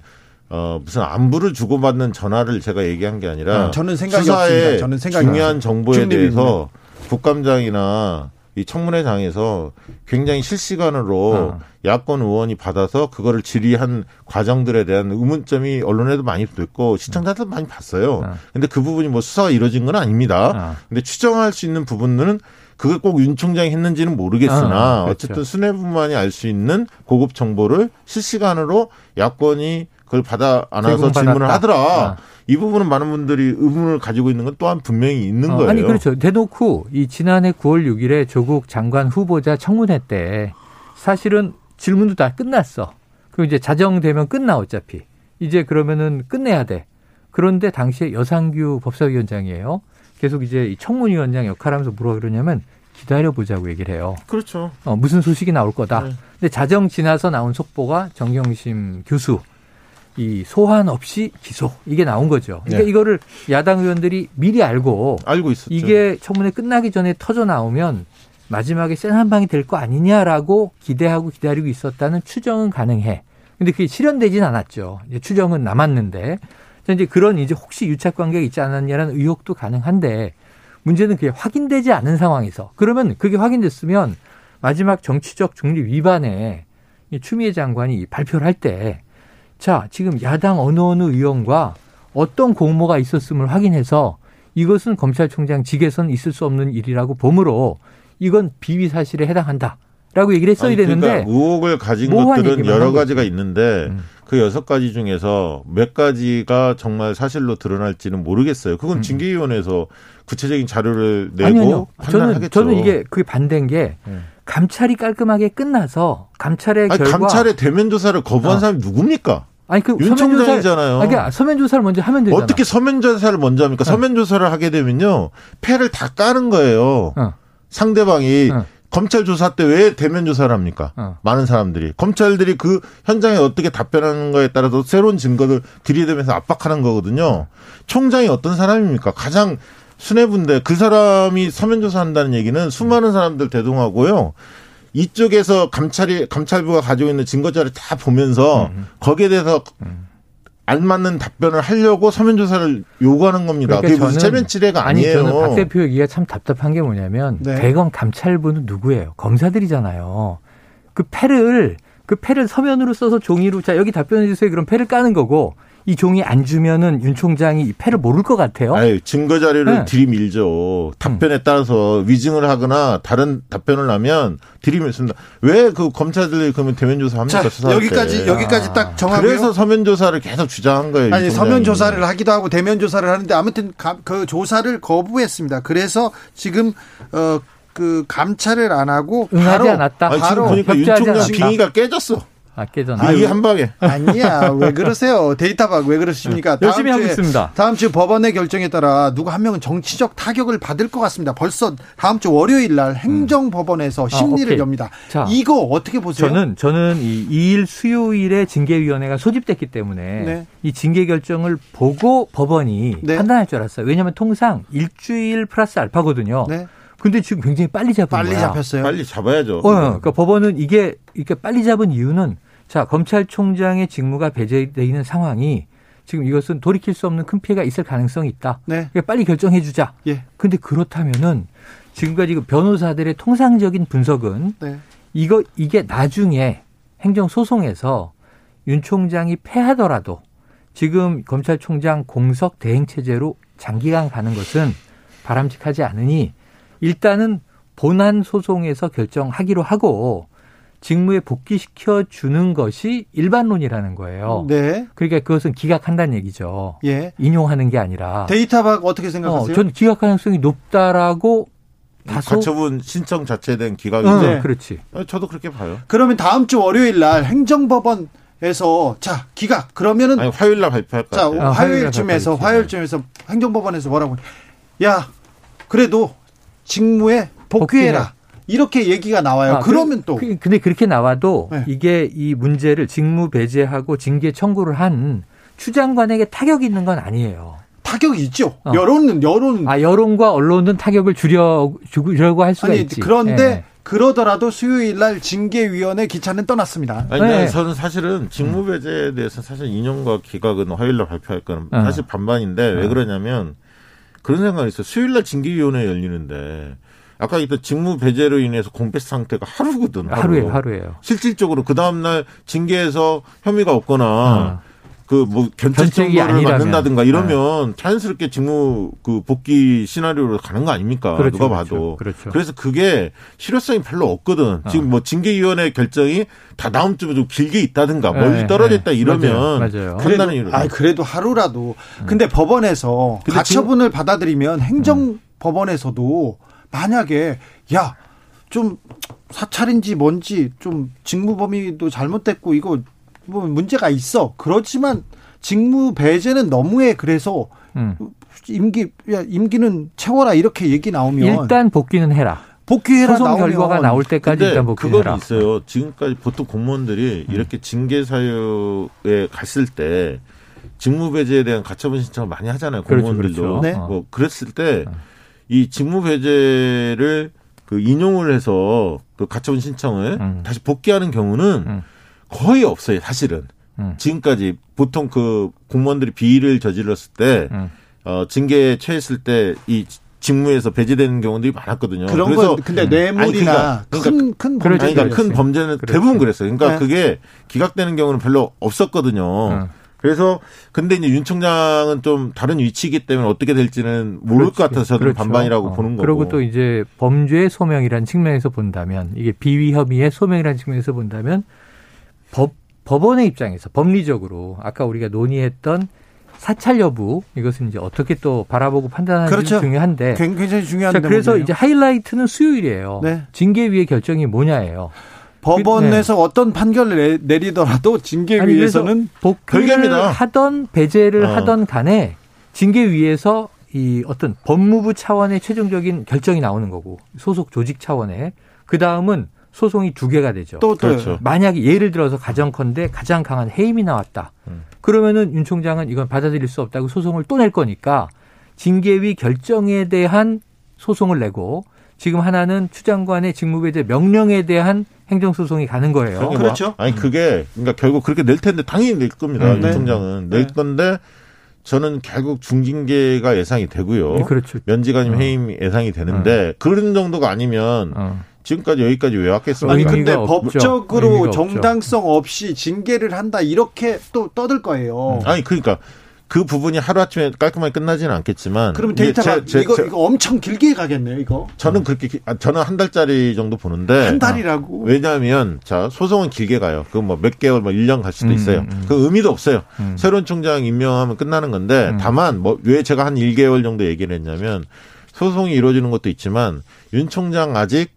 어 무슨 안부를 주고받는 전화를 제가 얘기한 게 아니라 어, 저는 생각이 없습니다. 저는 생각이 중요한 정보에 중립입니다. 대해서 국감장이나 이 청문회장에서 굉장히 실시간으로 어. 야권 의원이 받아서 그거를 질의한 과정들에 대한 의문점이 언론에도 많이 됐고 시청자들도 많이 봤어요. 어. 근데 그 부분이 뭐 수사가 이루어진 건 아닙니다. 어. 근데 추정할 수 있는 부분들은 그걸 꼭 윤 총장이 했는지는 모르겠으나 어, 그렇죠. 어쨌든 수뇌부만이 알 수 있는 고급 정보를 실시간으로 야권이 그걸 받아 안아서. 질문을 하더라. 어. 이 부분은 많은 분들이 의문을 가지고 있는 건 또한 분명히 있는 어, 거예요. 아니 그렇죠. 대놓고 이 지난해 9월 6일에 조국 장관 후보자 청문회 때 사실은 질문도 다 끝났어. 그리고 이제 자정되면 끝나 어차피. 이제 그러면은 끝내야 돼. 그런데 당시에 여상규 법사위원장이에요. 계속 이제 이 청문위원장 역할하면서 뭐라 그러냐면 기다려 보자고 얘기를 해요. 그렇죠. 어, 무슨 소식이 나올 거다. 네. 근데 자정 지나서 나온 속보가 정경심 교수 이 소환 없이 기소 이게 나온 거죠. 그러니까 네. 이거를 야당 의원들이 미리 알고 알고 있었죠. 이게 청문회 끝나기 전에 터져 나오면 마지막에 센 한 방이 될 거 아니냐라고 기대하고 기다리고 있었다는 추정은 가능해. 근데 그게 실현되진 않았죠. 추정은 남았는데 자, 이제 그런 이제 혹시 유착 관계가 있지 않았냐라는 의혹도 가능한데 문제는 그게 확인되지 않은 상황에서 그러면 그게 확인됐으면 마지막 정치적 중립 위반에 이 추미애 장관이 발표를 할 때 자, 지금 야당 어느 어느 의원과 어떤 공모가 있었음을 확인해서 이것은 검찰총장 직에선 있을 수 없는 일이라고 보므로 이건 비위 사실에 해당한다. 라고 얘기를 했어야 아니, 되는데 그러니까 의혹을 가진 것들은 여러 한 가지가 거지. 있는데 음. 그 여섯 가지 중에서 몇 가지가 정말 사실로 드러날지는 모르겠어요. 그건 음. 징계위원회에서 구체적인 자료를 내고 아니요, 아니요. 저는 판단하겠죠. 저는 이게 그게 반대인 게 네. 감찰이 깔끔하게 끝나서 감찰의 아니, 결과 감찰의 대면 조사를 거부한 어. 사람이 누굽니까? 아니 그 윤 총장이잖아요. 아니, 그러니까 서면 조사를 먼저 하면 되잖아. 어떻게 서면 조사를 먼저 합니까? 서면 조사를 하게 되면요. 패를 다 까는 거예요. 어. 상대방이 어. 검찰 조사 때 왜 대면 조사를 합니까? 어. 많은 사람들이 검찰들이 그 현장에 어떻게 답변하는 거에 따라서 새로운 증거를 들이대면서 압박하는 거거든요. 총장이 어떤 사람입니까? 가장 수뇌부인데 그 사람이 서면 조사 한다는 얘기는 수많은 사람들 대동하고요. 이쪽에서 감찰이 감찰부가 가지고 있는 증거 자료 다 보면서 음. 거기에 대해서 안 맞는 답변을 하려고 서면 조사를 요구하는 겁니다. 그러니까 그게 무슨 저는- 체면 치레가 아니 아니에요. 저는 박 대표 얘기가 참 답답한 게 뭐냐면 네. 대검 감찰부는 누구예요? 검사들이잖아요. 그 패를 그 패를 서면으로 써서 종이로 자 여기 답변해 주세요. 그럼 패를 까는 거고 이 종이 안 주면은 윤 총장이 이 패를 모를 것 같아요. 아유, 증거 자료를 네. 음. 들이밀죠. 답변에 따라서 위증을 하거나 다른 답변을 하면 들이밀습니다. 왜 그 검찰들이 그러면 대면 조사합니까? 자, 수사할 여기까지 때. 여기까지 딱 정하고요. 그래서 서면 조사를 계속 주장한 거예요. 아니 이 서면. 조사를 하기도 하고 대면 조사를 하는데 아무튼 가- 그 조사를 거부했습니다. 그래서 지금 어 그 감찰을 안 하고 응하지 바로 않았다. 아니, 지금 바로 보니까 윤 총장. 빙의가 깨졌어. 아 깨졌나? 빙의 한 방에. 아니야 왜 그러세요 데이터박 왜 그러십니까? 열심히 하고 있습니다. 다음 주 법원의 결정에 따라 누구 한 명은 정치적 타격을 받을 것 같습니다. 벌써 다음 주 월요일 날 행정법원에서 심리를 음. 아, 오케이. 엽니다. 자, 이거 어떻게 보세요? 저는 저는 이 2일 수요일에 징계위원회가 소집됐기 때문에 네. 이 징계 결정을 보고 법원이 네. 판단할 줄 알았어요. 왜냐하면 통상 일주일 플러스 알파거든요. 네. 근데 지금 굉장히 빨리 잡은 빨리 거야. 잡혔어요. 빨리 잡아야죠. 어, 그러니까 법원은 이게 이렇게 빨리 잡은 이유는 자 검찰총장의 직무가 배제되어 있는 상황이 지금 이것은 돌이킬 수 없는 큰 피해가 있을 가능성이 있다. 네. 그러니까 빨리 결정해 주자. 예. 근데 그렇다면은 지금까지 그 변호사들의 통상적인 분석은 네. 이거 이게 나중에 행정 소송에서 윤 총장이 패하더라도 지금 검찰총장 공석 대행 체제로 장기간 가는 것은 바람직하지 않으니 일단은 본안 소송에서 결정하기로 하고 직무에 복귀시켜 주는 것이 일반론이라는 거예요. 네. 그러니까 그것은 기각한다는 얘기죠. 예. 인용하는 게 아니라. 데이터 박 어떻게 어, 생각하세요? 전 기각 가능성이 높다라고 다소 가처분 신청 자체에 대한 응, 기각인데 네. 그렇지. 어, 저도 그렇게 봐요. 그러면 다음 주 월요일 날 행정법원 에서 자 기각 그러면은 아니 화요일 날 발표할 것 자. 아, 화요일쯤에서 화요일쯤에서 행정법원에서 뭐라고 야 그래도 직무에 복귀해라 복귀해라. 이렇게 얘기가 나와요. 아, 그러면 그- 또 그- 근데 그렇게 나와도 네. 이게 이 문제를 직무 배제하고 징계 청구를 한 추장관에게 타격이 있는 건 아니에요. 타격이 있죠. 어. 여론은 여론 아 여론과 언론은 타격을 줄여 주려고 할 수가 아니 있지. 그런데 예. 그러더라도 수요일 날 징계위원회 기차는 떠났습니다. 아니, 네. 난 저는 사실은 직무 배제에 대해서 사실 인용과 기각은 화요일 날 발표할 거는 어. 사실 반반인데 왜 어. 그러냐면 그런 생각이 있어요. 수요일 날 징계위원회 열리는데 아까 있던 직무 배제로 인해서 공백 상태가 하루거든. 하루. 하루에 하루에요. 실질적으로 그 다음 날 징계에서 혐의가 없거나 어. 그뭐 견책 견책이 정보를 아니라면. 받는다든가 이러면 자연스럽게 직무 그 복귀 시나리오로 가는 거 아닙니까? 그렇죠, 누가 그렇죠, 봐도. 그렇죠. 래서 그게 실효성이 별로 없거든. 지금 뭐 징계위원회 결정이 다 다음 주에 좀 길게 있다든가 멀리 네, 떨어져 있다 네. 이러면 맞아요, 맞아요. 이루. 아 그래도 하루라도. 근데 법원에서 근데 가처분을 받아들이면 행정 법원에서도 만약에 야 좀 사찰인지 뭔지 좀 직무 범위도 잘못됐고 이거 뭐 문제가 있어. 그렇지만 직무 배제는 너무해. 그래서 음. 임기 야 임기는 채워라 이렇게 얘기 나오면 일단 복귀는 해라. 복귀해라 소송 나오면 결과가 나올 때까지 근데 일단 그건 복귀해라. 있어요. 지금까지 보통 공무원들이 이렇게 징계 사유에 갔을 때 직무 배제에 대한 가처분 신청을 많이 하잖아요. 그렇죠, 공무원들도. 그렇죠. 네. 뭐 그랬을 때 이 직무 배제를 그 인용을 해서 그 가처분 신청을 음. 다시 복귀하는 경우는 음. 거의 없어요. 사실은. 음. 지금까지 보통 그 공무원들이 비리를 저질렀을 때 음. 어, 징계에 처했을 때 이 직무에서 배제되는 경우들이 많았거든요. 그런 그래서 건 근데 아니, 뇌물이나 그러니까- 큰큰 그렇죠, 아니, 그러니까 큰 그렇지. 범죄는 그렇죠. 대부분 그랬어요. 그러니까 네. 그게 기각되는 경우는 별로 없었거든요. 음. 그래서 근데 이제 윤 총장은 좀 다른 위치이기 때문에 어떻게 될지는 모를 것 같아서 저는 그렇죠. 반반이라고 어. 보는 거고. 그리고 또 이제 범죄 소명이라는 측면에서 본다면 이게 비위 혐의의 소명이라는 측면에서 본다면 법 법원의 입장에서 법리적으로 아까 우리가 논의했던 사찰 여부 이것은 이제 어떻게 또 바라보고 판단하는지 그렇죠. 중요한데 굉장히 중요한 자, 그래서 대목이에요. 이제 하이라이트는 수요일이에요. 네. 징계위의 결정이 뭐냐예요. 법원에서 어떤 판결을 내- 내리더라도 징계위에서는 복귀를 별개입니다. 하던 배제를 어. 하던 간에 징계위에서 이 어떤 법무부 차원의 최종적인 결정이 나오는 거고 소속 조직 차원의 그 다음은 소송이 두 개가 되죠. 또 또. 그렇죠. 만약에 예를 들어서 가정컨대 가장 강한 해임이 나왔다. 음. 그러면은 윤 총장은 이건 받아들일 수 없다고 소송을 또 낼 거니까 징계위 결정에 대한 소송을 내고 지금 하나는 추 장관의 직무배제 명령에 대한 행정소송이 가는 거예요. 그게 뭐- 그렇죠. 아니 그게 그러니까 결국 그렇게 낼 텐데 당연히 낼 겁니다. 음, 윤 네. 총장은 낼 네. 건데 저는 결국 중징계가 예상이 되고요. 그렇죠. 면직 아니면 어. 해임 예상이 되는데 그런 정도가 아니면 어. 지금까지 여기까지 왜 왔겠습니까? 아니 근데. 법적으로. 정당성 없이 징계를 한다 이렇게 또 떠들 거예요. 아니 그러니까 그 부분이 하루아침에 깔끔하게 끝나지는 않겠지만 그러면 데이터가 제- 제- 이거 제- 이거 엄청 길게 가겠네요. 이거 저는 그렇게 기- 아, 저는 한 달짜리 정도 보는데 한 달이라고. 왜냐하면 자 소송은 길게 가요. 그 뭐 몇 개월 뭐 1년 갈 수도 음, 있어요. 음. 그 의미도 없어요. 음. 새로운 총장 임명하면 끝나는 건데 음. 다만 뭐 왜 제가 한 1개월 정도 얘기를 했냐면 소송이 이루어지는 것도 있지만 윤 총장 아직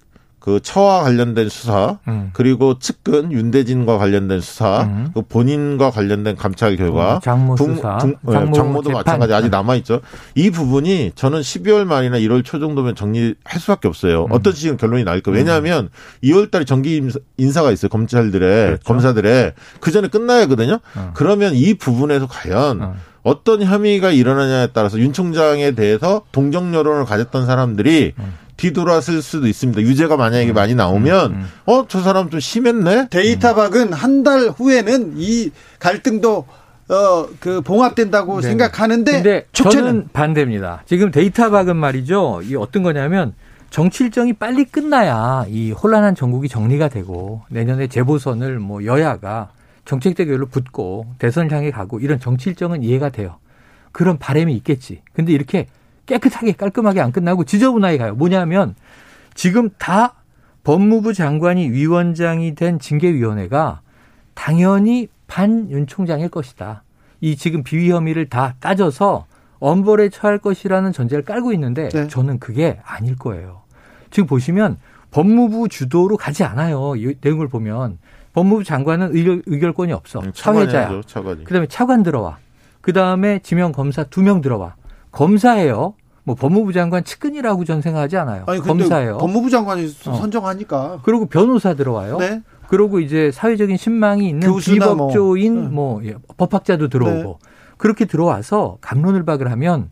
그 처와 관련된 수사 음. 그리고 측근 윤대진과 관련된 수사 음. 그 본인과 관련된 감찰 결과 어, 장모 분- 수사, 분- 예, 장모 장모도 재판. 마찬가지 아직 남아 있죠. 이 부분이 저는 12월 말이나 1월 초 정도면 정리할 수밖에 없어요. 음. 어떤 식으로 결론이 나올까? 왜냐하면 2월 달에 정기 임사- 인사 가 있어요. 검찰들의 그렇죠. 검사들의 그 전에 끝나야 하거든요. 어. 그러면 이 부분에서 과연 어. 어떤 혐의가 일어나냐에 따라서 윤 총장에 대해서 동정 여론을 가졌던 사람들이 뒤돌아설 수도 있습니다. 유죄가 만약에 많이 나오면 음. 어저 사람 좀 심했네. 데이터박은 한 달 후에는 이 갈등도 어, 그 봉합된다고 네. 생각하는데 근데 저는 반대입니다. 지금 데이터 박은 말이죠. 이 어떤 거냐면 정치 일정이 빨리 끝나야 이 혼란한 전국이 정리가 되고 내년에 재보선을 뭐 여야가 정책 대결로 붙고 대선을 향해 가고 이런 정치 일정은 이해가 돼요. 그런 바람이 있겠지. 근데 이렇게 깨끗하게 깔끔하게 안 끝나고 지저분하게 가요. 뭐냐면 지금 다 법무부 장관이 위원장이 된 징계위원회가 당연히 반윤 총장일 것이다. 이 지금 비위 혐의를 다 따져서 엄벌에 처할 것이라는 전제를 깔고 있는데 네. 저는 그게 아닐 거예요. 지금 보시면 법무부 주도로 가지 않아요. 이 내용을 보면 법무부 장관은 의결, 의결권이 없어. 사회자야. 차관이죠, 차관이. 그다음에 차관 들어와. 그다음에 지명 검사 두 명 들어와. 검사예요. 뭐 법무부 장관 측근이라고 전 생각하지 않아요. 아니 검사예요. 법무부 장관이 어. 선정하니까 그리고 변호사 들어와요. 네. 그리고 이제 사회적인 신망이 있는 교수나 뭐. 비법조인 네. 뭐, 예, 법학자도 들어오고 그렇게 들어와서 감론을 박을 하면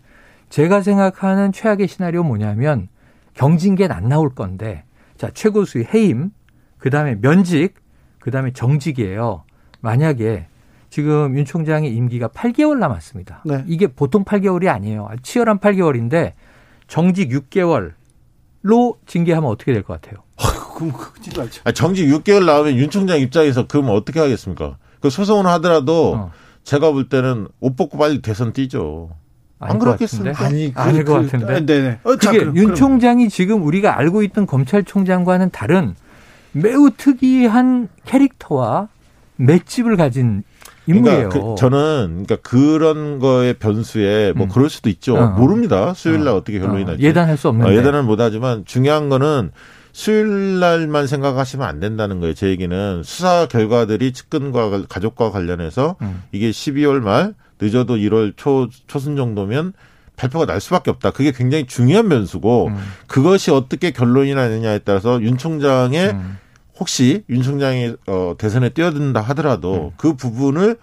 제가 생각하는 최악의 시나리오 뭐냐면 경징계는 안 나올 건데 자 최고수의 해임 그다음에 면직 그다음에 정직이에요. 만약에 지금 윤 총장의 임기가 8개월 남았습니다. 네. 이게 보통 8개월이 아니에요. 치열한 8개월인데 정직 6개월로 징계하면 어떻게 될 것 같아요? 그럼. 아, 정직 6개월 나오면 윤 총장 입장에서 그럼 어떻게 하겠습니까? 그 소송을 하더라도 어. 제가 볼 때는 옷 벗고 빨리 대선 뛰죠. 안 그렇겠습니까? 같은데? 아닐 것 같은데. 네네. 어, 자, 그게 그럼, 윤. 총장이 지금 우리가 알고 있던 검찰총장과는 다른 매우 특이한 캐릭터와 맷집을 가진 인물이에요. 그러니까 그- 저는 그러니까 그런 거의 변수에 뭐 음. 그럴 수도 있죠. 어. 모릅니다. 수요일 날 어. 떻게 결론이 어, 날지. 예단할 수 없는데. 어, 예단은 못하지만 중요한 거는 수요일 날만 생각하시면 안 된다는 거예요. 제 얘기는 수사 결과들이 측근과 가족과 관련해서 음. 이게 12월 말 늦어도 1월 초 초순 정도면 발표가 날 수밖에 없다. 그게 굉장히 중요한 변수고 음. 그것이 어떻게 결론이 나느냐에 따라서 윤 총장의 음. 혹시 윤 총장이 어, 대선에 뛰어든다 하더라도 그 부분을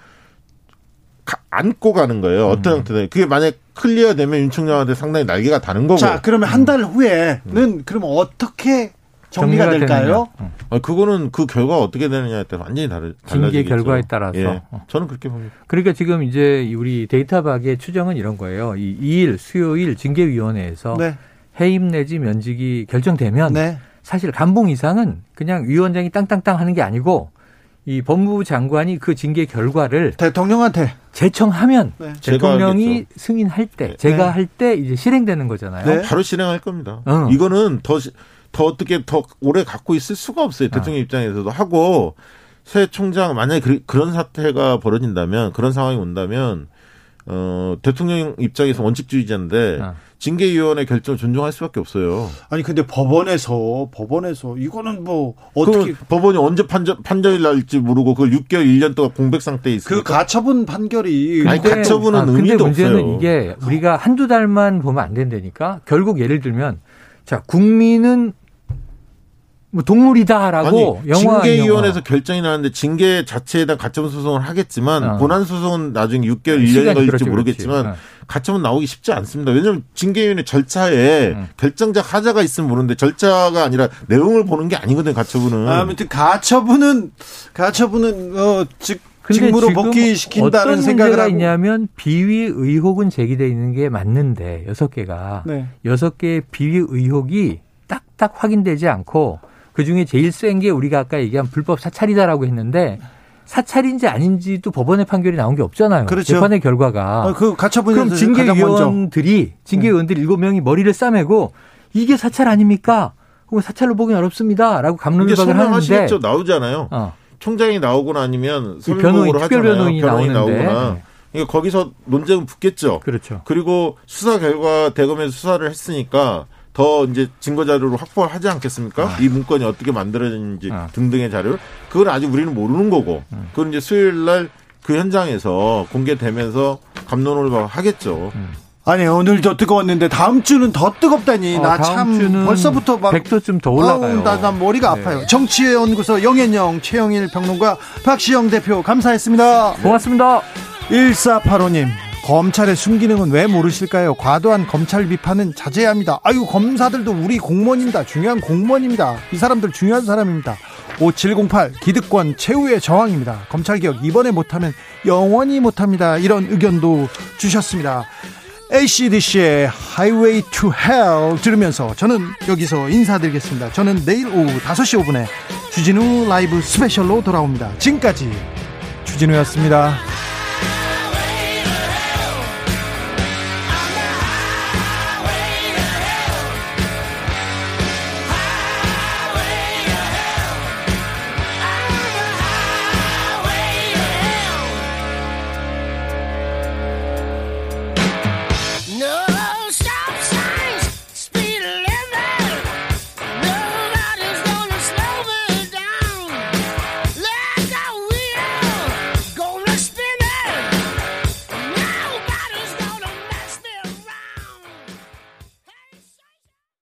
가- 안고 가는 거예요. 어떤 형태든. 그게 만약 클리어되면 윤 총장한테 상당히 날개가 다는 거고. 자, 그러면 한 달 후에는 그러면 어떻게 정리가, 될까요? 되느냐. 음. 아, 그거는 그 결과가 어떻게 되느냐에 따라 완전히 다르, 징계 달라지겠죠. 결과에 따라서. 예. 어. 저는 그렇게 봅니다. 그러니까 지금 이제 우리 데이터박의 추정은 이런 거예요. 이 2일 수요일 징계위원회에서 네. 해임 내지 면직이 결정되면 네. 사실 감봉 이상은 그냥 위원장이 땅땅땅 하는 게 아니고 이 법무부 장관이 그 징계 결과를 대통령한테 제청하면 네. 대통령이. 승인할 때 네. 제가 네. 할때 이제 실행되는 거잖아요. 네. 바로 실행할 겁니다. 어. 이거는 더, 시- 더 어떻게 더 오래 갖고 있을 수가 없어요. 대통령 입장에서도 하고 새 총장 만약에 그, 그런 사태가 벌어진다면 그런 상황이 온다면 어, 대통령 입장에서 원칙주의자인데 어. 징계위원회 결정을 존중할 수밖에 없어요. 아니 근데 법원에서 법원에서 이거는 뭐 어떻게 그 법원이 언제 판정, 판정이 날지 모르고 그걸 6개월, 1년 동안 공백 상태에 그 있으니까 가처분 판결이 아니, 근데- 가처분은 아, 근데 의미도 문제는 없어요. 이게 우리가 한두 달만 보면 안 된다니까. 결국 예를 들면 자 국민은 뭐 동물이다라고 아니 영화 징계위원회에서 결정이 나는데 징계 자체에 대한 가처분 소송을 하겠지만 어. 본안 소송은 나중에 6개월, 1년이 시간이 걸릴지 그렇지, 모르겠지만 그렇지. 가처분 나오기 쉽지 않습니다. 왜냐하면 징계위원회 절차에 음. 결정적 하자가 있으면 모르는데 절차가 아니라 내용을 보는 게 아니거든요. 가처분은. 아무튼 가처분은 가처분은 어 직, 근데 직무로 복귀시킨다는 어떤 생각을 문제가 하고 있냐면 비위 의혹은 제기돼 있는 게 맞는데 여섯 개가 네. 여섯 개의 비위 의혹이 딱딱 확인되지 않고 그 중에 제일 센 게 우리가 아까 얘기한 불법 사찰이다라고 했는데 사찰인지 아닌지도 법원의 판결이 나온 게 없잖아요. 그렇죠. 재판의 결과가. 어, 그 그럼 징계위원들이 징계위원들이 일곱 명이 머리를 싸매고 이게 사찰 아닙니까? 혹은 사찰로 보기 어렵습니다라고 감론을박을 하는데. 나오잖아요. 어. 총장이 나오거나 아니면 이 변호인, 특별 하잖아요. 변호인이 변호인이. 나오거나. 그러니까 거기서 논쟁은 붙겠죠. 그렇죠. 그리고 수사 결과 대검에서 수사를 했으니까 더 이제 증거 자료를 확보를 하지 않겠습니까? 이 문건이 어떻게 만들어졌는지 아. 등등의 자료를 그걸 아직 우리는 모르는 거고 그건 이제 수요일 날 그 현장에서 공개되면서 감론을 하겠죠. 아니 오늘도 뜨거웠는데 다음 주는 더 뜨겁다니 어, 나 다음 참 주는 벌써부터 막 100도쯤 더 올라가요. 아우, 나, 나 머리가 네. 아파요. 정치의 연구소 영앤영 최영일 평론가 박시영 대표 감사했습니다. 고맙습니다. 1485님 검찰의 순기능은 왜 모르실까요? 과도한 검찰 비판은 자제해야 합니다. 아유 검사들도 우리 공무원입니다. 중요한 공무원입니다. 이 사람들 중요한 사람입니다. 5708 기득권 최후의 저항입니다. 검찰개혁 이번에 못하면 영원히 못합니다. 이런 의견도 주셨습니다. ACDC의 Highway to Hell 들으면서 저는 여기서 인사드리겠습니다. 저는 내일 오후 5시 5분에 주진우 라이브 스페셜로 돌아옵니다. 지금까지 주진우였습니다.